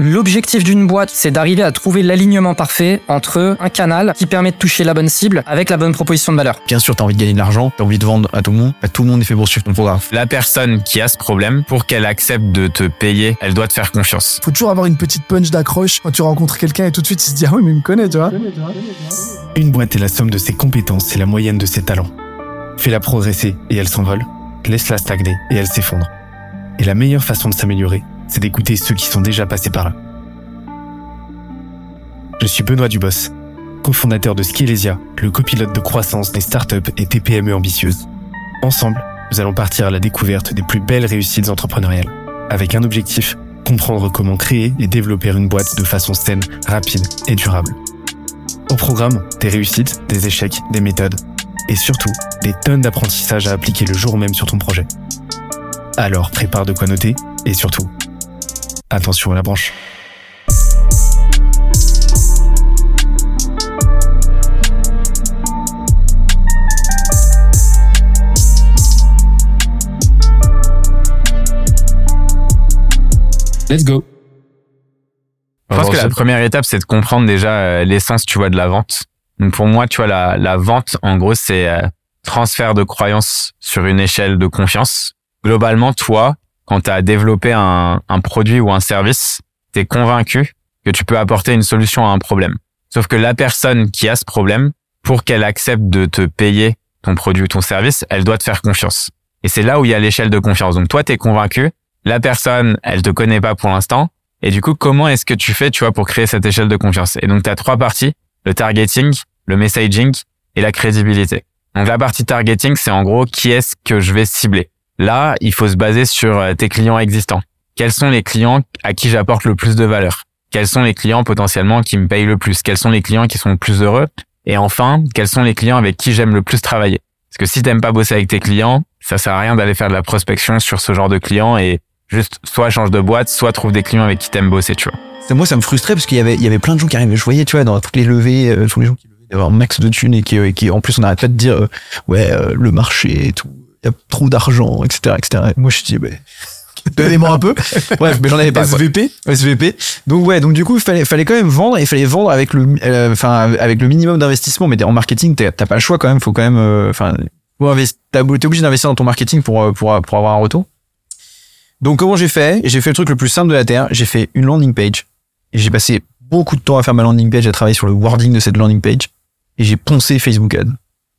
L'objectif d'une boîte, c'est d'arriver à trouver l'alignement parfait entre un canal qui permet de toucher la bonne cible avec la bonne proposition de valeur. Bien sûr, tu as envie de gagner de l'argent, tu as envie de vendre à tout le monde. Bah, tout le monde est fait pour suivre ton programme. La personne qui a ce problème, pour qu'elle accepte de te payer, elle doit te faire confiance. Faut toujours avoir une petite punch d'accroche quand tu rencontres quelqu'un et tout de suite il se dit ah oui mais il me connaît, tu vois. Une boîte est la somme de ses compétences et la moyenne de ses talents. Fais-la progresser et elle s'envole. Laisse-la stagner et elle s'effondre. Et la meilleure façon de s'améliorer, c'est d'écouter ceux qui sont déjà passés par là. Je suis Benoît Dubos, cofondateur de Skelesia, le copilote de croissance des startups et TPME ambitieuses. Ensemble, nous allons partir à la découverte des plus belles réussites entrepreneuriales, avec un objectif, comprendre comment créer et développer une boîte de façon saine, rapide et durable. Au programme, des réussites, des échecs, des méthodes, et surtout, des tonnes d'apprentissages à appliquer le jour même sur ton projet. Alors prépare de quoi noter, et surtout, attention à la branche. Let's go. Je pense que la première étape, c'est de comprendre déjà euh, l'essence, tu vois, de la vente. Donc pour moi, tu vois, la, la vente, en gros, c'est euh, transfert de croyances sur une échelle de confiance. Globalement, toi, quand tu as développé un, un produit ou un service, tu es convaincu que tu peux apporter une solution à un problème. Sauf que la personne qui a ce problème, pour qu'elle accepte de te payer ton produit ou ton service, elle doit te faire confiance. Et c'est là où il y a l'échelle de confiance. Donc toi, tu es convaincu, la personne, elle te connaît pas pour l'instant. Et du coup, comment est-ce que tu fais, tu vois, pour créer cette échelle de confiance? Et donc, tu as trois parties, le targeting, le messaging et la crédibilité. Donc, la partie targeting, c'est en gros qui est-ce que je vais cibler? Là, il faut se baser sur euh, tes clients existants. Quels sont les clients à qui j'apporte le plus de valeur? Quels sont les clients potentiellement qui me payent le plus? Quels sont les clients qui sont le plus heureux? Et enfin, quels sont les clients avec qui j'aime le plus travailler? Parce que si t'aimes pas bosser avec tes clients, ça sert à rien d'aller faire de la prospection sur ce genre de clients et Juste, soit change de boîte, soit trouve des clients avec qui t'aimes bosser, tu vois. Moi, ça me frustrait parce qu'il y avait, il y avait plein de gens qui arrivaient. Je voyais, tu vois, dans toutes les levées, euh, tous les gens qui levaient d'avoir max de thunes et qui, euh, qui, en plus, on n'arrête pas de dire, euh, ouais, euh, le marché et tout, y a trop d'argent, etc., etc. Et moi, je dis, bah, donnez-moi un peu. Bref, mais j'en avais pas. quoi. SVP. SVP. Donc ouais, donc du coup, il fallait, fallait quand même vendre et il fallait vendre avec le, euh, enfin, avec le minimum d'investissement. Mais en marketing, t'as pas le choix quand même. Faut quand même, euh, enfin, t'as- t'es obligé d'investir dans ton marketing pour, euh, pour, pour avoir un retour. Donc comment j'ai fait? J'ai fait le truc le plus simple de la terre. J'ai fait une landing page et j'ai passé beaucoup de temps à faire ma landing page, à travailler sur le wording de cette landing page et j'ai poncé Facebook Ads.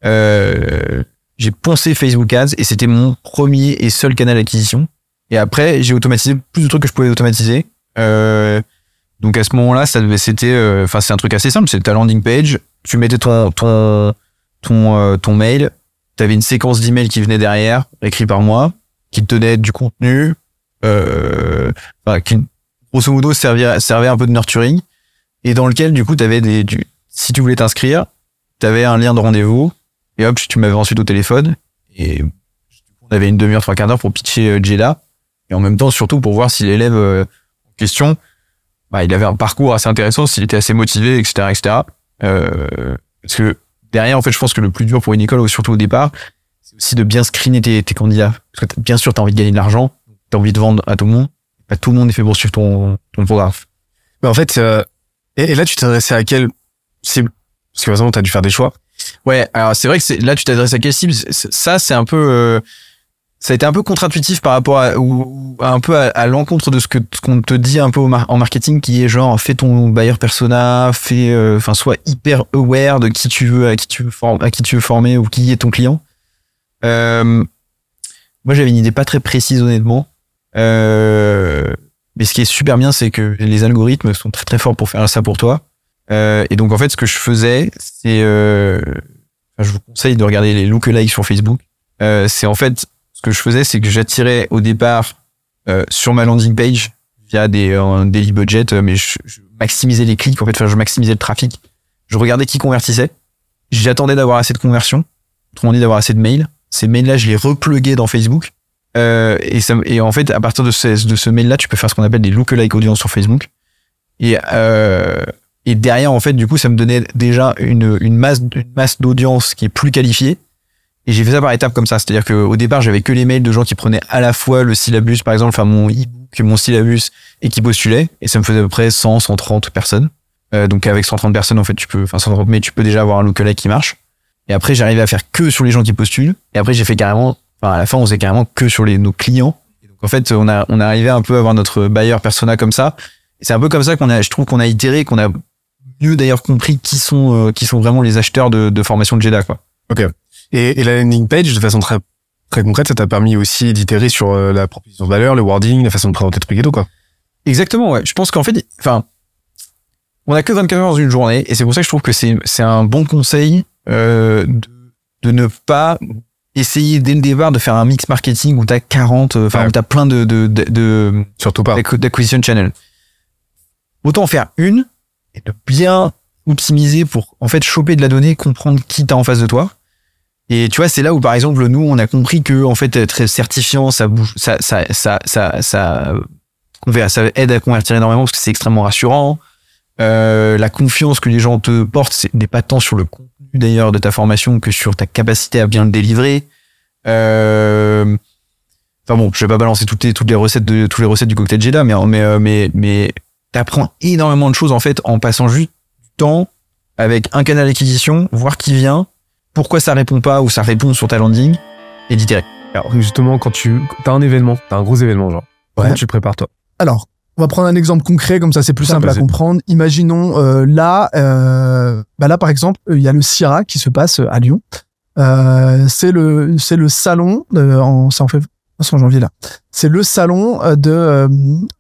Euh, j'ai poncé Facebook Ads et c'était mon premier et seul canal d'acquisition. Et après, j'ai automatisé plus de trucs que je pouvais automatiser. Euh, donc à ce moment-là, ça devait, c'était, euh, enfin c'est un truc assez simple, c'est ta landing page. Tu mettais ton ton ton euh, ton mail. T'avais une séquence d'emails qui venait derrière, écrit par moi, qui te donnait du contenu, euh, qui grosso modo servait servait un peu de nurturing et dans lequel du coup t'avais des, du, si tu voulais t'inscrire, t'avais un lien de rendez-vous et hop, tu m'avais ensuite au téléphone et on avait une demi-heure, trois quarts d'heure pour pitcher euh, Jeda et en même temps surtout pour voir si l'élève euh, en question, bah, il avait un parcours assez intéressant, s'il était assez motivé, etc., etc. Euh, parce que derrière, en fait, je pense que le plus dur pour une école, surtout au départ, c'est aussi de bien screener tes, candidats. Parce que bien sûr, t'as envie de gagner de l'argent, t'as envie de vendre à tout le monde. Pas tout le monde est fait pour suivre ton, ton programme. Mais en fait, euh, et, là tu t'adressais à quelle cible? Parce que par exemple, t'as dû faire des choix. Ouais, alors c'est vrai que là, tu t'adresses à quelle cible? Ça, c'est un peu, euh, ça a été un peu contre-intuitif par rapport à, ou, un peu à, l'encontre de ce que qu'on te dit un peu en marketing, qui est genre fais ton buyer persona, fais, euh, enfin, sois hyper aware de qui tu veux, à qui tu veux former, à qui tu veux former ou qui est ton client. Euh, moi, j'avais une idée pas très précise, honnêtement. Euh, mais ce qui est super bien, c'est que les algorithmes sont très très forts pour faire ça pour toi. Euh, et donc en fait, ce que je faisais, c'est, euh, je vous conseille de regarder les lookalikes sur Facebook. Euh, c'est en fait ce que je faisais, c'est que j'attirais au départ euh, sur ma landing page via des euh, daily budget, euh, mais je, maximisais les clics en fait, je maximisais le trafic. Je regardais qui convertissait. J'attendais d'avoir assez de conversions, autrement dit d'avoir assez de mails. Ces mails-là, je les repluguais dans Facebook. Euh, et, ça, et en fait, à partir de ce, de ce mail-là, tu peux faire ce qu'on appelle des lookalike audience sur Facebook. Et, euh, et derrière, en fait, du coup, ça me donnait déjà une, une masse, une masse d'audience qui est plus qualifiée. Et j'ai fait ça par étapes comme ça. C'est-à-dire qu'au départ, j'avais que les mails de gens qui prenaient à la fois le syllabus, par exemple, enfin mon e-book mon syllabus et qui postulaient. Et ça me faisait à peu près 100, 130 personnes. Euh, donc avec 130 personnes, en fait, tu peux, enfin 130, mais tu peux déjà avoir un lookalike qui marche. Et après, j'arrivais à faire que sur les gens qui postulent. Et après, j'ai fait carrément, enfin à la fin, on faisait carrément que sur les nos clients. Donc en fait, on a on arrivé un peu à avoir notre buyer persona comme ça. C'est un peu comme ça qu'on a, je trouve qu'on a itéré, qu'on a mieux d'ailleurs compris qui sont euh, qui sont vraiment les acheteurs de, de formation de JEDA quoi. Ok. Et, et la landing page, de façon très très concrète, ça t'a permis aussi d'itérer sur euh, la proposition de valeur, le wording, la façon de présenter le truc et tout quoi. Exactement, ouais. Je pense qu'en fait, enfin, on a que 24 heures dans une journée, et c'est pour ça que je trouve que c'est c'est un bon conseil euh, de, de ne pas essayer dès le départ de faire un mix marketing où t'as 40, euh, enfin Ouais. où t'as plein de de de, de Surtout pas. d'acqu- d'acquisition channel. Autant en faire une et de bien optimiser pour en fait choper de la donnée, comprendre qui t'as en face de toi. Et tu vois, c'est là où par exemple nous on a compris que en fait être certifiant, ça bouge, ça ça ça ça ça, aide à convertir énormément parce que c'est extrêmement rassurant. Euh, la confiance que les gens te portent, n'est pas tant sur le contenu d'ailleurs de ta formation que sur ta capacité à bien le délivrer. Euh, Enfin bon, je vais pas balancer toutes les toutes les recettes de toutes les recettes du cocktail Jeddah, mais mais mais mais t'apprends énormément de choses en fait en passant juste du temps avec un canal d'acquisition, voir qui vient, pourquoi ça répond pas ou ça répond sur ta landing et d'itérer. Alors justement, quand tu as un événement, t'as un gros événement genre, comment Ouais. tu le prépares toi? Alors, on va prendre un exemple concret, comme ça c'est plus simple à comprendre. Imaginons euh, là, euh, bah là par exemple, il y a le CIRA qui se passe euh, à Lyon. Euh, c'est le c'est le salon euh, en c'est en en janvier là. C'est le salon de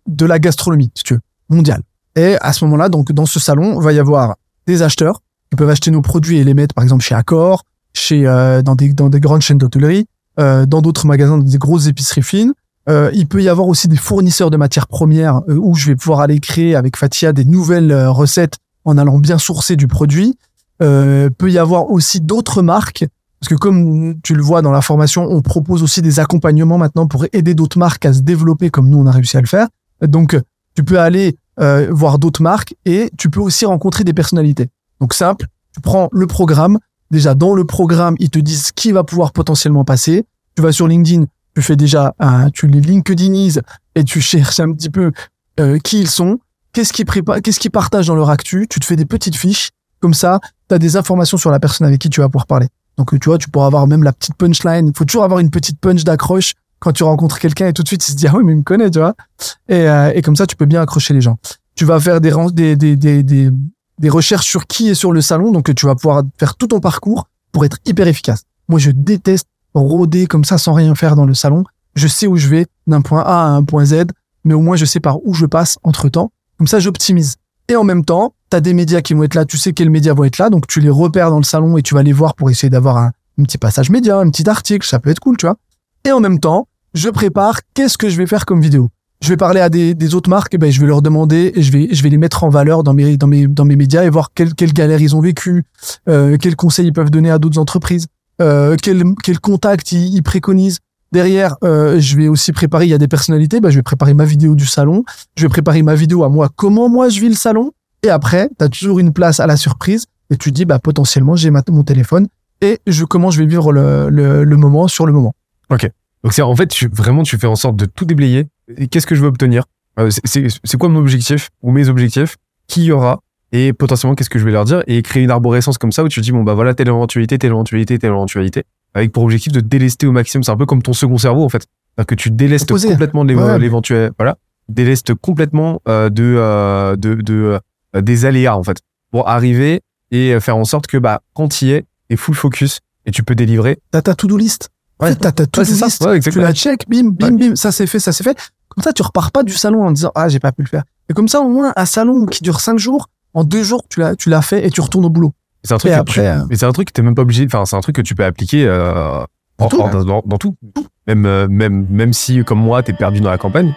de la gastronomie, si tu veux, mondial. Et à ce moment-là, donc dans ce salon, va y avoir des acheteurs qui peuvent acheter nos produits et les mettre par exemple chez Accor, chez euh, dans des dans des grandes chaînes d'hôtellerie, euh, dans d'autres magasins, dans des grosses épiceries fines. Euh, il peut y avoir aussi des fournisseurs de matières premières euh, où je vais pouvoir aller créer avec Fatia des nouvelles euh, recettes en allant bien sourcer du produit. Euh, peut y avoir aussi d'autres marques parce que comme tu le vois dans la formation, on propose aussi des accompagnements maintenant pour aider d'autres marques à se développer comme nous on a réussi à le faire. Donc tu peux aller euh, voir d'autres marques et tu peux aussi rencontrer des personnalités. Donc simple, tu prends le programme. Déjà dans le programme, ils te disent qui va pouvoir potentiellement passer. Tu vas sur LinkedIn, tu fais déjà, un, tu les LinkedInises et tu cherches un petit peu euh, qui ils sont, qu'est-ce qu'ils préparent, qu'est-ce qu'ils partagent dans leur actu. Tu te fais des petites fiches comme ça. Tu as des informations sur la personne avec qui tu vas pouvoir parler. Donc tu vois, tu pourras avoir même la petite punchline. Il faut toujours avoir une petite punch d'accroche quand tu rencontres quelqu'un et tout de suite il se dit ah oui mais il me connaît, tu vois. Et, euh, et comme ça tu peux bien accrocher les gens. Tu vas faire des, des, des, des, des, recherches sur qui est sur le salon, donc tu vas pouvoir faire tout ton parcours pour être hyper efficace. Moi je déteste rôder comme ça sans rien faire dans le salon. Je sais où je vais d'un point A à un point Z, mais au moins je sais par où je passe entre temps. Comme ça j'optimise. Et en même temps, tu as des médias qui vont être là, tu sais quels médias vont être là, donc tu les repères dans le salon et tu vas les voir pour essayer d'avoir un petit passage média, un petit article, ça peut être cool, tu vois. Et en même temps, je prépare qu'est-ce que je vais faire comme vidéo? Je vais parler à des, des autres marques, et ben je vais leur demander et je vais je vais les mettre en valeur dans mes dans mes dans mes médias et voir quelles quelles galères ils ont vécu, euh, quels conseils ils peuvent donner à d'autres entreprises, euh, quel quel contact ils, ils préconisent. Derrière, euh, je vais aussi préparer. Il y a des personnalités. Ben, je vais préparer ma vidéo du salon. Je vais préparer ma vidéo à moi. Comment moi je vis le salon. Et après, tu as toujours une place à la surprise. Et tu dis, bah potentiellement, j'ai mon téléphone et je comment je vais vivre le, le, le moment sur le moment. Donc c'est en fait, tu, vraiment, tu fais en sorte de tout déblayer. Et qu'est-ce que je veux obtenir? Euh, c'est- quoi mon objectif ou mes objectifs? Qui y aura? Et potentiellement, qu'est-ce que je vais leur dire? Et créer une arborescence comme ça où tu te dis, bon, bah voilà, telle éventualité, telle éventualité, telle éventualité. Avec pour objectif de délester au maximum. C'est un peu comme ton second cerveau, en fait. C'est-à-dire que tu délestes Opposé. complètement Ouais. l'éventuel. Voilà. Délestes complètement euh, de, euh, de, de, euh, des aléas, en fait. Pour arriver et faire en sorte que, bah, quand y es, t'es full focus et tu peux délivrer. T'as ta to-do list? Ouais. t'as ta to-do Ouais, c'est ça. list. Ouais, tu la check, bim, bim, bim, ça c'est fait, ça c'est fait. Comme ça, tu repars pas du salon en disant, ah, j'ai pas pu le faire. Et comme ça, au moins, un salon qui dure cinq jours, en deux jours, tu l'as, tu l'as fait et tu retournes au boulot. C'est un truc Et que après, tu, euh, mais c'est un truc que t'es même pas obligé, enfin, c'est un truc que tu peux appliquer, euh, Dans en- tout, en- dans, dans tout. Même, euh, même, même si, comme moi, t'es perdu dans la campagne.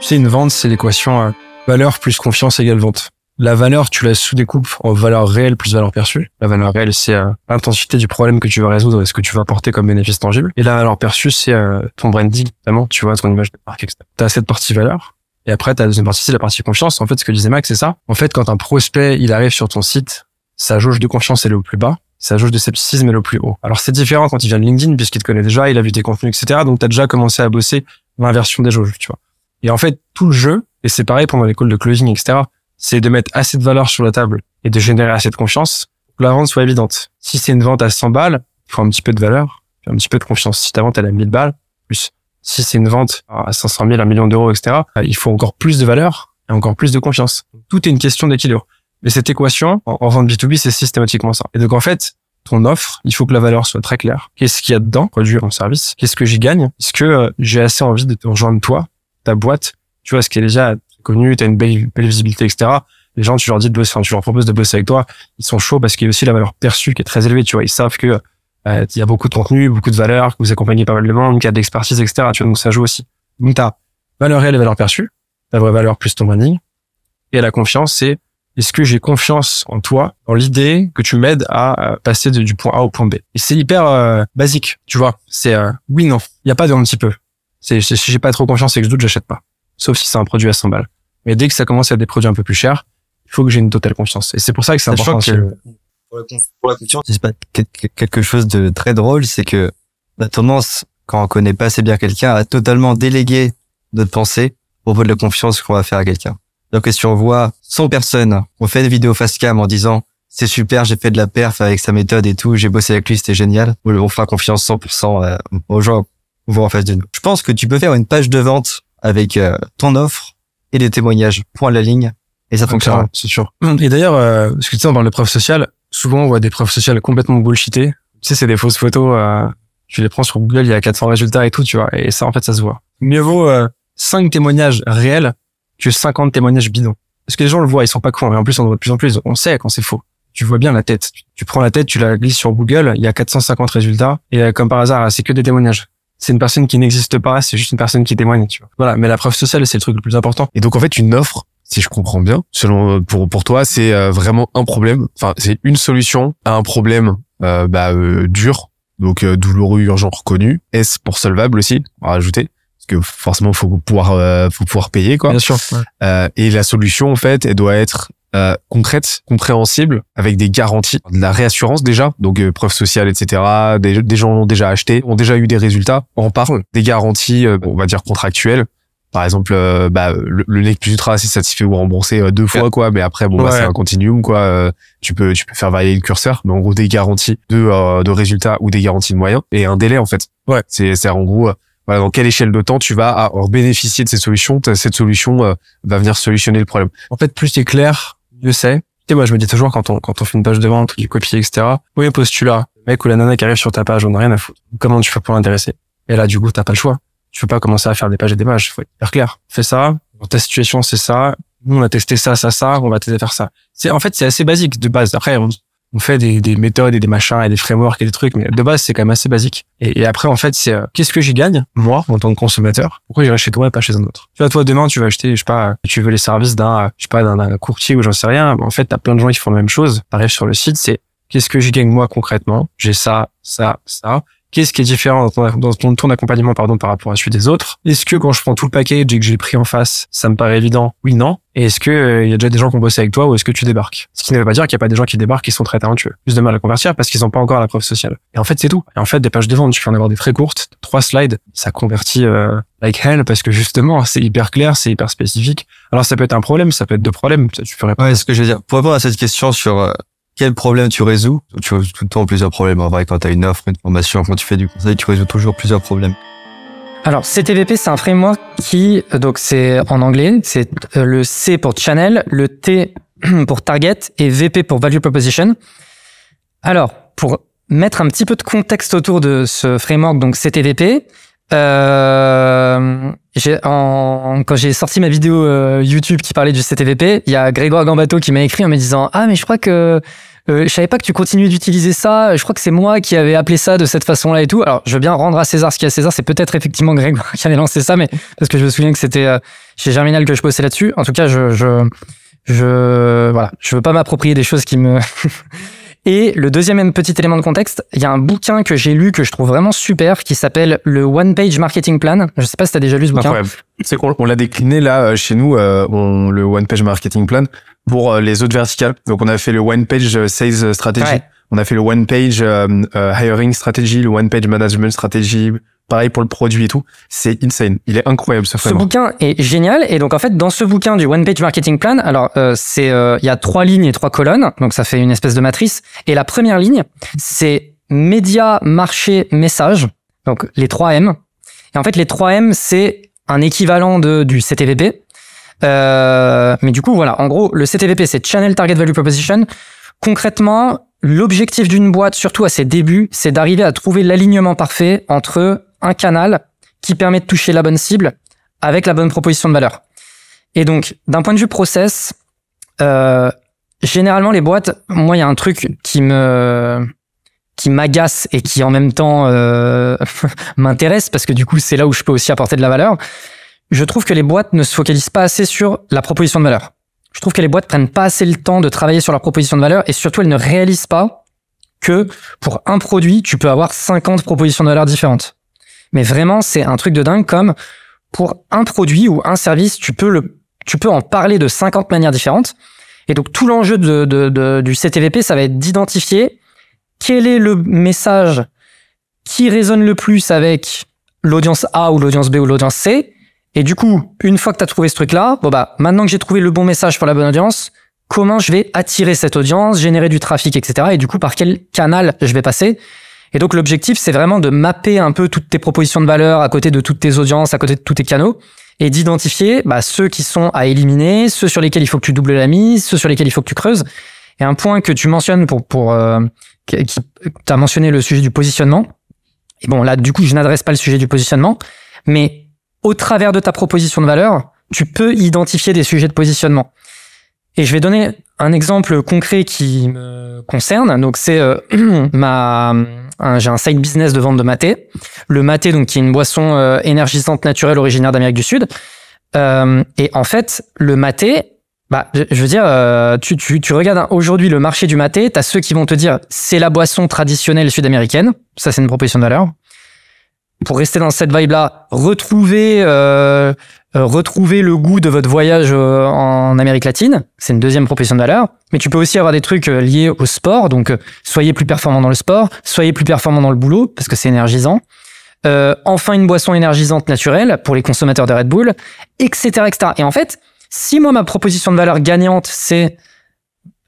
Tu sais, une vente, c'est l'équation euh, valeur plus confiance égale vente. La valeur, tu la sous-découpes en valeur réelle plus valeur perçue. La valeur réelle, c'est euh, l'intensité du problème que tu veux résoudre et ce que tu veux apporter comme bénéfice tangible. Et la valeur perçue, c'est euh, ton branding, notamment, tu vois, ton image de marque, etc. T'as cette partie valeur. Et après, t'as la deuxième partie, c'est la partie confiance. En fait, ce que disait Max, c'est ça. En fait, quand un prospect, il arrive sur ton site, sa jauge de confiance, elle est au plus bas. Sa jauge de scepticisme, est au plus haut. Alors, c'est différent quand il vient de LinkedIn, puisqu'il te connaît déjà, il a vu tes contenus, etc. Donc, t'as déjà commencé à bosser l'inversion des jauges, tu vois. Et en fait, tout le jeu, et c'est pareil pendant les calls de closing, etc., c'est de mettre assez de valeur sur la table et de générer assez de confiance pour que la vente soit évidente. Si c'est une vente à 100 balles, il faut un petit peu de valeur, un petit peu de confiance. Si ta vente, elle a 1000 balles, plus. Si c'est une vente à 500 000, 1 million d'euros, etc., il faut encore plus de valeur et encore plus de confiance. Tout est une question d'équilibre. Mais cette équation, en, en vente B2B, c'est systématiquement ça. Et donc, en fait, ton offre, il faut que la valeur soit très claire. Qu'est-ce qu'il y a dedans, produire un service? Qu'est-ce que j'y gagne? Est-ce que euh, j'ai assez envie de te rejoindre toi, ta boîte? Tu vois, ce qui est déjà connu, tu as une belle, belle visibilité, etc. Les gens, tu leur dis de bosser, enfin, tu leur proposes de bosser avec toi, ils sont chauds parce qu'il y a aussi la valeur perçue qui est très élevée. Tu vois, ils savent que euh, y a beaucoup de contenu, beaucoup de valeur, que vous accompagnez pas mal de monde, qu'il y a de l'expertise, etc. Tu vois, donc ça joue aussi. Donc t'as valeur réelle et valeur perçue, la vraie valeur plus ton branding, et la confiance, c'est est-ce que j'ai confiance en toi, dans l'idée que tu m'aides à euh, passer du point A au point B? Et c'est hyper euh, basique, tu vois. C'est euh, oui non. Il y a pas de un petit peu. C'est- si j'ai pas trop confiance et que je doute, j'achète pas. Sauf si c'est un produit à 100 balles. Mais dès que ça commence à être des produits un peu plus chers, il faut que j'ai une totale confiance. Et c'est pour ça que c'est important. que pour la, conf- pour la confiance, c'est pas quel- quel- quelque chose de très drôle, c'est que la tendance, quand on connaît pas assez bien quelqu'un, à totalement déléguer notre pensée au propos de la confiance qu'on va faire à quelqu'un. Donc si on voit 100 personnes, on fait des vidéos face cam en disant c'est super, j'ai fait de la perf avec sa méthode et tout, j'ai bossé avec lui, c'était génial. On fera confiance 100% euh, aux gens qu'on voit en face de nous. Je pense que tu peux faire une page de vente avec euh, ton offre et des témoignages, point à la ligne, et ça. Clairement, C'est sûr. Et d'ailleurs, euh, ce que tu sais, on parle de preuves sociales. Souvent, on voit des preuves sociales complètement bullshitées. Tu sais, c'est des fausses photos. Euh, tu les prends sur Google, il y a 400 résultats et tout, tu vois. Et ça, en fait, ça se voit. Mieux vaut euh, 5 témoignages réels que 50 témoignages bidons. Parce que les gens le voient, ils sont pas cons. Et en plus, on le voit de plus en plus. On sait quand c'est faux. Tu vois bien la tête. Tu, tu prends la tête, tu la glisses sur Google, il y a 450 résultats. Et euh, comme par hasard, c'est que des témoignages. C'est une personne qui n'existe pas, c'est juste une personne qui témoigne, tu vois. Voilà. Mais la preuve sociale, c'est le truc le plus important. Et donc en fait une offre, si je comprends bien, selon pour pour toi, c'est euh, vraiment un problème. Enfin, c'est une solution à un problème euh, bah, euh, dur, donc euh, douloureux, urgent, reconnu. Est-ce pour solvable aussi, à rajouter? Parce que forcément faut pouvoir euh, faut pouvoir payer quoi. Bien sûr. Euh, et la solution en fait, elle doit être euh, concrète, compréhensible, avec des garanties, de la réassurance déjà, donc euh, preuve sociale, etc. Des, des gens l'ont déjà acheté, ont déjà eu des résultats, en parlent, des garanties, euh, on va dire contractuelles. Par exemple, euh, bah, le, le nec plus ultra, c'est satisfait ou remboursé euh, deux fois, quoi. Mais après, bon, bah, c'est un continuum, quoi. Euh, tu peux, tu peux faire varier le curseur, mais en gros, des garanties de, euh, de résultats ou des garanties de moyens et un délai, en fait. Ouais. C'est, c'est en gros, euh, voilà, dans quelle échelle de temps tu vas à- bénéficier de ces solutions. Cette solution euh, va venir solutionner le problème. En fait, plus c'est clair, mieux c'est. Tu sais, moi, je me dis toujours quand on, quand on fait une page de vente, du copier, etc. Oui, postulat? Mec ou la nana qui arrive sur ta page, on n'a rien à foutre. Comment tu fais pour l'intéresser? Et là, du coup, t'as pas le choix. Tu peux pas commencer à faire des pages et des pages. Faut être hyper clair. Fais ça. Dans ta situation, c'est ça. Nous, on a testé ça, ça, ça. On va à faire ça. C'est, en fait, c'est assez basique de base. Après, on, on fait des, des méthodes et des machins et des frameworks et des trucs, mais de base, c'est quand même assez basique. Et, après, en fait, c'est euh, qu'est-ce que j'y gagne, moi, en tant que consommateur? Pourquoi j'irai chez toi et pas chez un autre? Tu vois, toi, demain, tu vas acheter, je sais pas, tu veux les services d'un, euh, je sais pas, d'un courtier ou j'en sais rien. En fait, t'as plein de gens qui font la même chose. T'arrives sur le site, c'est qu'est-ce que j'y gagne moi concrètement? J'ai ça, ça, ça. Qu'est-ce qui est différent dans ton, accompagnement pardon par rapport à celui des autres? Est-ce que quand je prends tout le package et que j'ai le prix en face, ça me paraît évident? Oui, non. Et est-ce que euh, il y a déjà des gens qui ont bossé avec toi ou est-ce que tu débarques? Ce qui ne veut pas dire qu'il n'y a pas des gens qui débarquent qui sont très talentueux. Plus de mal à convertir parce qu'ils n'ont pas encore la preuve sociale. Et en fait, c'est tout. Et en fait, des pages de vente, tu peux en avoir des très courtes, trois slides, ça convertit euh, like hell parce que justement, c'est hyper clair, c'est hyper spécifique. Alors ça peut être un problème, ça peut être deux problèmes. Ça, Tu peux répondre. Ouais, ce que je veux dire. Pour répondre à cette question sur euh, quel problème tu résous, tu résous tout le temps plusieurs problèmes. En vrai, quand tu as une offre, une formation, quand tu fais du conseil, tu résous toujours plusieurs problèmes. Alors, CTVP, c'est un framework qui, euh, donc c'est en anglais, c'est euh, le C pour channel, le T pour target et VP pour value proposition. Alors, pour mettre un petit peu de contexte autour de ce framework, donc CTVP, euh, quand j'ai sorti ma vidéo YouTube qui parlait du CTVP, il y a Grégoire Gambato qui m'a écrit en me disant Ah, mais je crois que euh, je savais pas que tu continuais d'utiliser ça. Je crois que c'est moi qui avais appelé ça de cette façon-là et tout. Alors, je veux bien rendre à César ce qu'il y a à César. C'est peut-être effectivement Grégoire qui avait lancé ça, mais parce que je me souviens que c'était euh, chez Germinal que je bossais là-dessus. En tout cas, je, je, je, voilà, je veux pas m'approprier des choses qui me. Et le deuxième petit élément de contexte, il y a un bouquin que j'ai lu que je trouve vraiment super qui s'appelle le One Page Marketing Plan. Je sais pas si tu as déjà lu ce bouquin. C'est qu'on on l'a décliné là euh, chez nous, euh, on, le One Page Marketing Plan pour euh, les autres verticales. Donc on a fait le One Page Sales Strategy. Ouais. On a fait le one page euh, euh, hiring strategy, le one page management strategy. Pareil pour le produit et tout. C'est insane. Il est incroyable ce Ce framework. bouquin est génial et donc en fait dans ce bouquin du One Page Marketing Plan, alors euh, c'est euh, il y a trois lignes et trois colonnes, donc ça fait une espèce de matrice. Et la première ligne c'est média, marché, message, donc les trois M. Et en fait les trois M c'est un équivalent de du CTVP. Euh, mais du coup voilà, en gros le CTVP c'est Channel Target Value Proposition. Concrètement, l'objectif d'une boîte, surtout à ses débuts, c'est d'arriver à trouver l'alignement parfait entre un canal qui permet de toucher la bonne cible avec la bonne proposition de valeur. Et donc, d'un point de vue process, euh, généralement les boîtes, moi il y a un truc qui me qui m'agace et qui en même temps euh, m'intéresse parce que du coup c'est là où je peux aussi apporter de la valeur. Je trouve que les boîtes ne se focalisent pas assez sur la proposition de valeur. Je trouve que les boîtes prennent pas assez le temps de travailler sur leur proposition de valeur et surtout elles ne réalisent pas que pour un produit, tu peux avoir 50 propositions de valeur différentes. Mais vraiment, c'est un truc de dingue comme pour un produit ou un service, tu peux le, tu peux en parler de 50 manières différentes. Et donc, tout l'enjeu de- du CTVP, ça va être d'identifier quel est le message qui résonne le plus avec l'audience A ou l'audience B ou l'audience C. Et du coup, une fois que tu as trouvé ce truc-là, bon bah, maintenant que j'ai trouvé le bon message pour la bonne audience, comment je vais attirer cette audience, générer du trafic, etc. Et du coup, par quel canal je vais passer? Et donc, l'objectif, c'est vraiment de mapper un peu toutes tes propositions de valeur à côté de toutes tes audiences, à côté de tous tes canaux, et d'identifier bah, ceux qui sont à éliminer, ceux sur lesquels il faut que tu doubles la mise, ceux sur lesquels il faut que tu creuses. Et un point que tu mentionnes pour, pour euh, qui, as mentionné le sujet du positionnement. Et bon, là, du coup, je n'adresse pas le sujet du positionnement, mais au travers de ta proposition de valeur, tu peux identifier des sujets de positionnement. Et je vais donner un exemple concret qui me concerne. Donc c'est euh, ma un- j'ai un side business de vente de maté. Le maté donc qui est une boisson euh, énergisante naturelle originaire d'Amérique du Sud. Euh, et en fait, le maté, bah je, veux dire, euh, tu tu tu regardes aujourd'hui le marché du maté, t'as ceux qui vont te dire c'est la boisson traditionnelle sud-américaine. Ça c'est une proposition de valeur. Pour rester dans cette vibe là, retrouver euh, euh, le goût de votre voyage euh, en Amérique latine, c'est une deuxième proposition de valeur. Mais tu peux aussi avoir des trucs euh, liés au sport, donc soyez plus performant dans le sport, soyez plus performant dans le boulot parce que c'est énergisant. Euh, enfin une boisson énergisante naturelle pour les consommateurs de Red Bull, etc., etc. Et en fait, si moi ma proposition de valeur gagnante c'est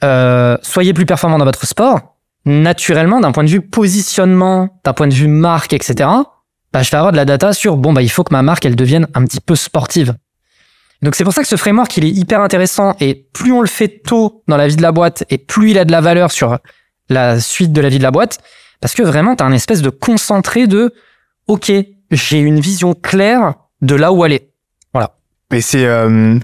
euh, soyez plus performant dans votre sport, naturellement d'un point de vue positionnement, d'un point de vue marque, etc. Bah, je vais avoir de la data sur bon bah il faut que ma marque elle devienne un petit peu sportive. Donc c'est pour ça que ce framework il est hyper intéressant et plus on le fait tôt dans la vie de la boîte et plus il a de la valeur sur la suite de la vie de la boîte parce que vraiment tu as un espèce de concentré de OK, j'ai une vision claire de là où aller. Mais c'est euh,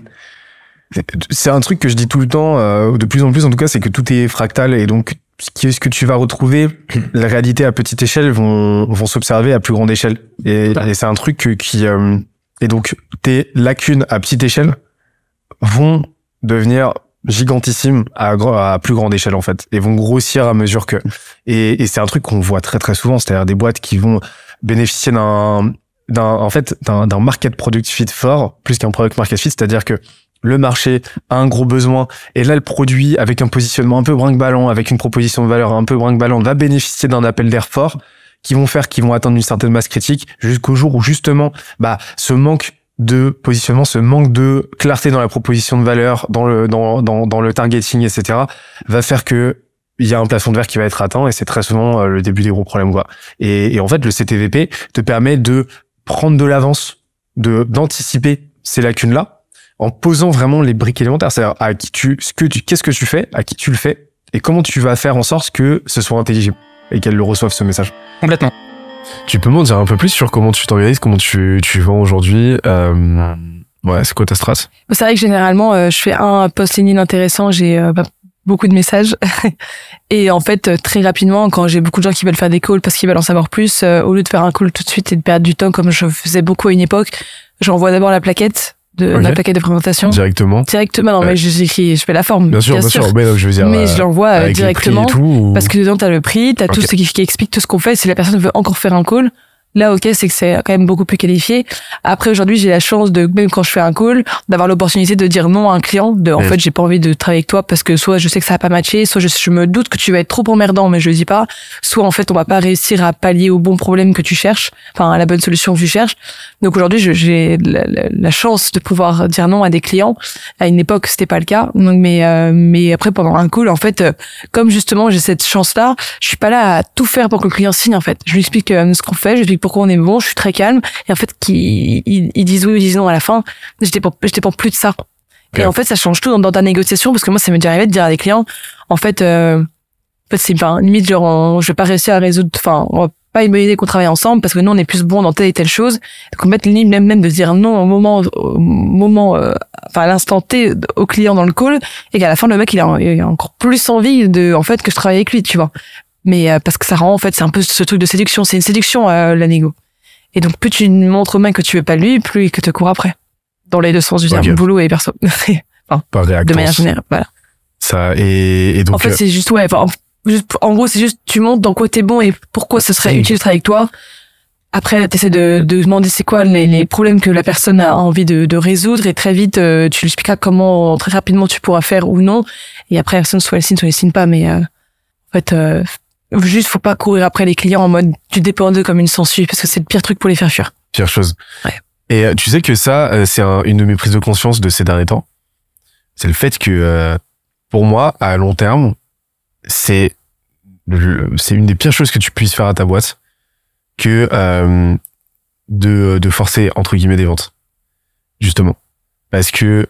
c'est un truc que je dis tout le temps, euh, de plus en plus en tout cas, c'est que tout est fractal et donc ce que tu vas retrouver, la réalité à petite échelle vont vont s'observer à plus grande échelle. Et, et c'est un truc que- qui euh, et donc tes lacunes à petite échelle vont devenir gigantissimes à, plus grande échelle en fait et vont grossir à mesure que et, et c'est un truc qu'on voit très très souvent c'est-à-dire des boîtes qui vont bénéficier d'un d'un en fait d'un d'un market product fit fort plus qu'un product market fit c'est-à-dire que le marché a un gros besoin et là le produit avec un positionnement un peu brinque-ballant avec une proposition de valeur un peu brinque-ballant va bénéficier d'un appel d'air fort qui vont faire qu'ils vont atteindre une certaine masse critique jusqu'au jour où justement bah ce manque de positionnement, ce manque de clarté dans la proposition de valeur, dans le dans dans, dans le targeting, etc., va faire que il y a un plafond de verre qui va être atteint et c'est très souvent euh, le début des gros problèmes quoi. Et, et en fait le CTVP te permet de prendre de l'avance, de d'anticiper ces lacunes là en posant vraiment les briques élémentaires, c'est-à-dire à qui tu ce que tu qu'est-ce que tu fais, à qui tu le fais et comment tu vas faire en sorte que ce soit intelligible et qu'elle le reçoive ce message. Complètement. Tu peux m'en dire un peu plus sur comment tu t'organises, comment tu, tu vends aujourd'hui euh, Ouais, c'est quoi ta strat C'est vrai que généralement, euh, je fais un post LinkedIn intéressant, j'ai euh, bah, beaucoup de messages. et en fait, euh, très rapidement, quand j'ai beaucoup de gens qui veulent faire des calls parce qu'ils veulent en savoir plus, euh, au lieu de faire un call tout de suite et de perdre du temps comme je faisais beaucoup à une époque, j'envoie d'abord la plaquette de plaquette de présentation. Directement Directement, non, mais j'écris, je fais la forme. Bien sûr, bien, sûr. Mais je veux dire, mais euh, je l'envoie euh, directement. tout, ou- Parce que dedans, t'as le prix, t'as tout Ok. ce qui, qui explique tout ce qu'on fait. Si la personne veut encore faire un call, Là, ok, c'est que c'est quand même beaucoup plus qualifié. Après, aujourd'hui, j'ai la chance de, même quand je fais un call, d'avoir l'opportunité de dire non à un client, de, en Mm. fait, j'ai pas envie de travailler avec toi parce que soit je sais que ça va pas matcher, soit je, je me doute que tu vas être trop emmerdant, mais je le dis pas. Soit, en fait, on va pas réussir à pallier au bon problème que tu cherches, enfin, à la bonne solution que tu cherches. Donc aujourd'hui, j'ai la, la- la chance de pouvoir dire non à des clients. À une époque, c'était pas le cas. Donc, mais, euh, mais après, pendant un call, en fait, euh, comme justement, j'ai cette chance-là, je suis pas là à tout faire pour que le client signe, en fait. Je lui explique euh, ce qu'on fait, je lui explique pourquoi on est bon, je suis très calme. Et en fait, qu'ils ils, ils disent oui ou ils disent non à la fin, je dépends, je dépends plus de ça. Et en fait, ça change tout dans, dans ta négociation parce que moi, ça m'est déjà arrivé de dire à des clients, en fait, euh, en fait, c'est enfin, limite genre, on- je vais pas réussir à résoudre, enfin, on va pas une bonne idée qu'on travaille ensemble parce que nous, on est plus bon dans telle et telle chose. Donc, en fait, limite même, même de dire non au moment, au moment, euh, enfin, à l'instant T au client dans le call et qu'à la fin, le mec, il a, il a encore plus envie de, en fait, que je travaille avec lui, tu vois. Mais euh, parce que ça rend, en fait, c'est un peu ce truc de séduction. C'est une séduction, euh, la négo. Et donc, plus tu montres au mec que tu veux pas lui, plus il que te court après. Dans les deux sens du terme, boulot et perso. Par de manière générale, voilà. Ça, et, et donc. en fait, euh, c'est juste, ouais, enfin, en- gros, c'est juste, tu montres dans quoi t'es bon et pourquoi ce serait utile de travailler avec toi. Après, t'essaies de, de demander c'est quoi les, les problèmes que la personne a envie de, de résoudre et très vite, euh, tu lui expliqueras comment, très rapidement, tu pourras faire ou non. Et après, la personne, soit elle signe, soit elle signe pas, mais, euh, en fait, euh, juste, faut pas courir après les clients en mode, tu dépends d'eux comme une sangsue parce que c'est le pire truc pour les faire fuir. pire chose. Ouais. Et euh, tu sais que ça, euh, c'est un- une de mes prises de conscience de ces derniers temps. C'est le fait que, euh, pour moi, à long terme, c'est c'est une des pires choses que tu puisses faire à ta boîte que euh, de, de forcer entre guillemets des ventes, justement, parce que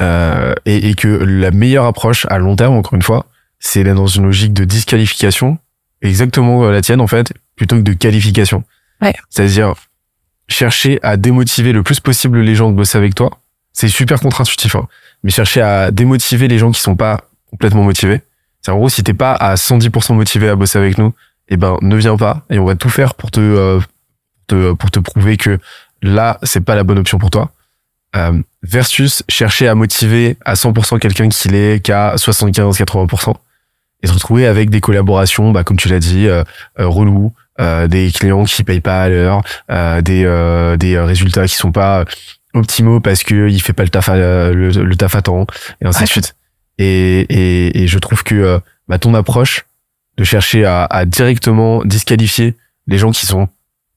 euh, et, et que la meilleure approche à long terme, encore une fois, c'est d'être dans une logique de disqualification, exactement euh, la tienne en fait, plutôt que de qualification. Ouais. C'est-à-dire chercher à démotiver le plus possible les gens de bosser avec toi. C'est super contre-intuitif, hein. mais chercher à démotiver les gens qui sont pas complètement motivés. C'est en gros, si t'es pas à 110% motivé à bosser avec nous, eh ben, ne viens pas et on va tout faire pour te, euh, te pour te prouver que là, c'est pas la bonne option pour toi. Euh, versus chercher à motiver à 100% quelqu'un qui l'est qu'à 75-80% et se retrouver avec des collaborations, bah, comme tu l'as dit, euh, euh, relous, euh, des clients qui payent pas à l'heure, euh, des, euh, des euh, résultats qui sont pas optimaux parce que il fait pas le taf à, le, le taf à temps et ainsi Ouais. de suite. Et, et, et je trouve que bah, ton approche de chercher à, à directement disqualifier les gens qui sont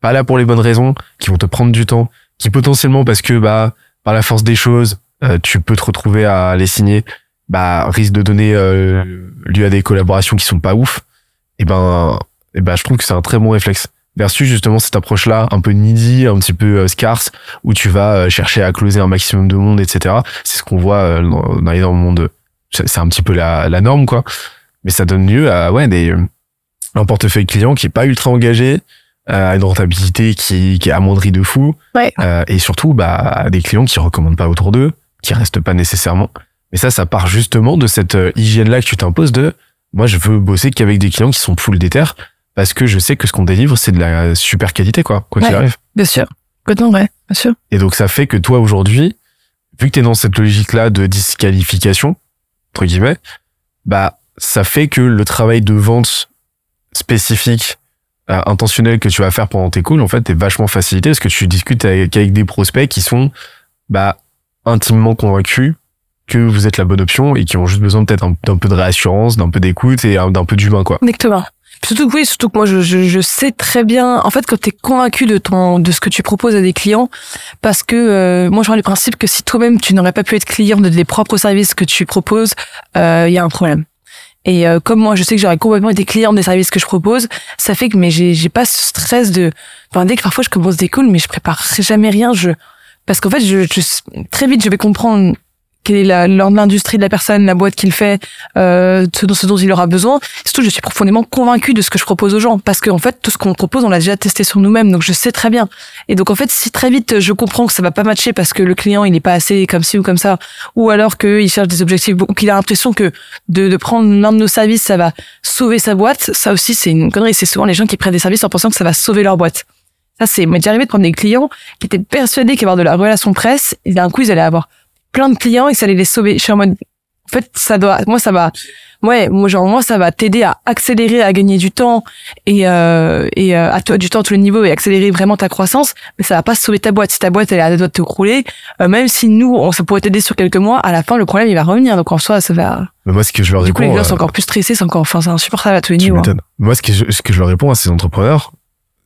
pas là pour les bonnes raisons, qui vont te prendre du temps, qui potentiellement parce que bah par la force des choses, euh, tu peux te retrouver à les signer, bah risque de donner euh, lieu à des collaborations qui sont pas ouf. Et ben, et ben je trouve que c'est un très bon réflexe. Versus justement cette approche-là, un peu needy, un petit peu euh, scarce, où tu vas euh, chercher à closer un maximum de monde, etc. C'est ce qu'on voit euh, dans, dans énormément de... C'est un petit peu la, la norme, quoi. Mais ça donne lieu à ouais des un portefeuille client qui est pas ultra engagé, euh, à une rentabilité qui, qui est amoindrie de fou, Ouais. euh, et surtout bah à des clients qui recommandent pas autour d'eux, qui restent pas nécessairement. Mais ça, ça part justement de cette euh, hygiène-là que tu t'imposes de moi je veux bosser qu'avec des clients qui sont full déter parce que je sais que ce qu'on délivre c'est de la super qualité quoi, quoi qu'il Ouais. arrive. Bien sûr. Complètement vrai, bien sûr. Et donc ça fait que toi aujourd'hui, vu que tu es dans cette logique-là de disqualification, entre guillemets, bah ça fait que le travail de vente spécifique, euh, intentionnel que tu vas faire pendant tes calls, en fait, est vachement facilité parce que tu discutes avec, avec des prospects qui sont bah intimement convaincus que vous êtes la bonne option et qui ont juste besoin peut-être un- d'un peu de réassurance, d'un peu d'écoute et un- d'un peu d'humain quoi. Exactement. Surtout que oui, surtout que moi je, je, je sais très bien. En fait, quand t'es convaincu de ton de ce que tu proposes à des clients, parce que euh, moi je pars du principe que si toi-même tu n'aurais pas pu être client de des propres services que tu proposes, euh, il y a un problème. Et euh, comme moi, je sais que j'aurais complètement été client des services que je propose, ça fait que mais j'ai j'ai pas ce stress de. Enfin, dès que parfois je commence des calls, mais je prépare jamais rien. Je parce qu'en fait, je, je très vite je vais comprendre quelle est la- l'industrie de la personne, la boîte qu'il fait, euh, ce, dont, il aura besoin. Surtout, je suis profondément convaincue de ce que je propose aux gens, parce qu'en fait, tout ce qu'on propose, on l'a déjà testé sur nous-mêmes, donc je sais très bien. Et donc, en fait, si très vite je comprends que ça va pas matcher parce que le client il est pas assez comme ci ou comme ça, ou alors qu'il cherche des objectifs, ou qu'il a l'impression que de, de prendre l'un de nos services, ça va sauver sa boîte, ça aussi c'est une connerie. C'est souvent les gens qui prennent des services en pensant que ça va sauver leur boîte. Ça, c'est m'est déjà arrivé de prendre des clients qui étaient persuadés qu'avoir de la relation presse, et d'un coup, ils allaient avoir plein de clients et que ça allait les sauver. Je suis en mode, fait, ça doit, moi, ça va, ouais, moi, genre, moi, ça va t'aider à accélérer, à gagner du temps et, euh, et euh, à toi, du temps à tous les niveaux et accélérer vraiment ta croissance. Mais ça va pas sauver ta boîte. Si ta boîte, elle est à deux de te crouler, euh, même si nous, on, ça pourrait t'aider sur quelques mois, à la fin, le problème, il va revenir. Donc, en soi, ça va, Mais moi, ce que je leur du coup, les réponds, gens sont euh, encore plus stressés, c'est encore, enfin, c'est insupportable à tous les niveaux. hein. Moi, ce que, je, ce que je leur réponds à ces entrepreneurs,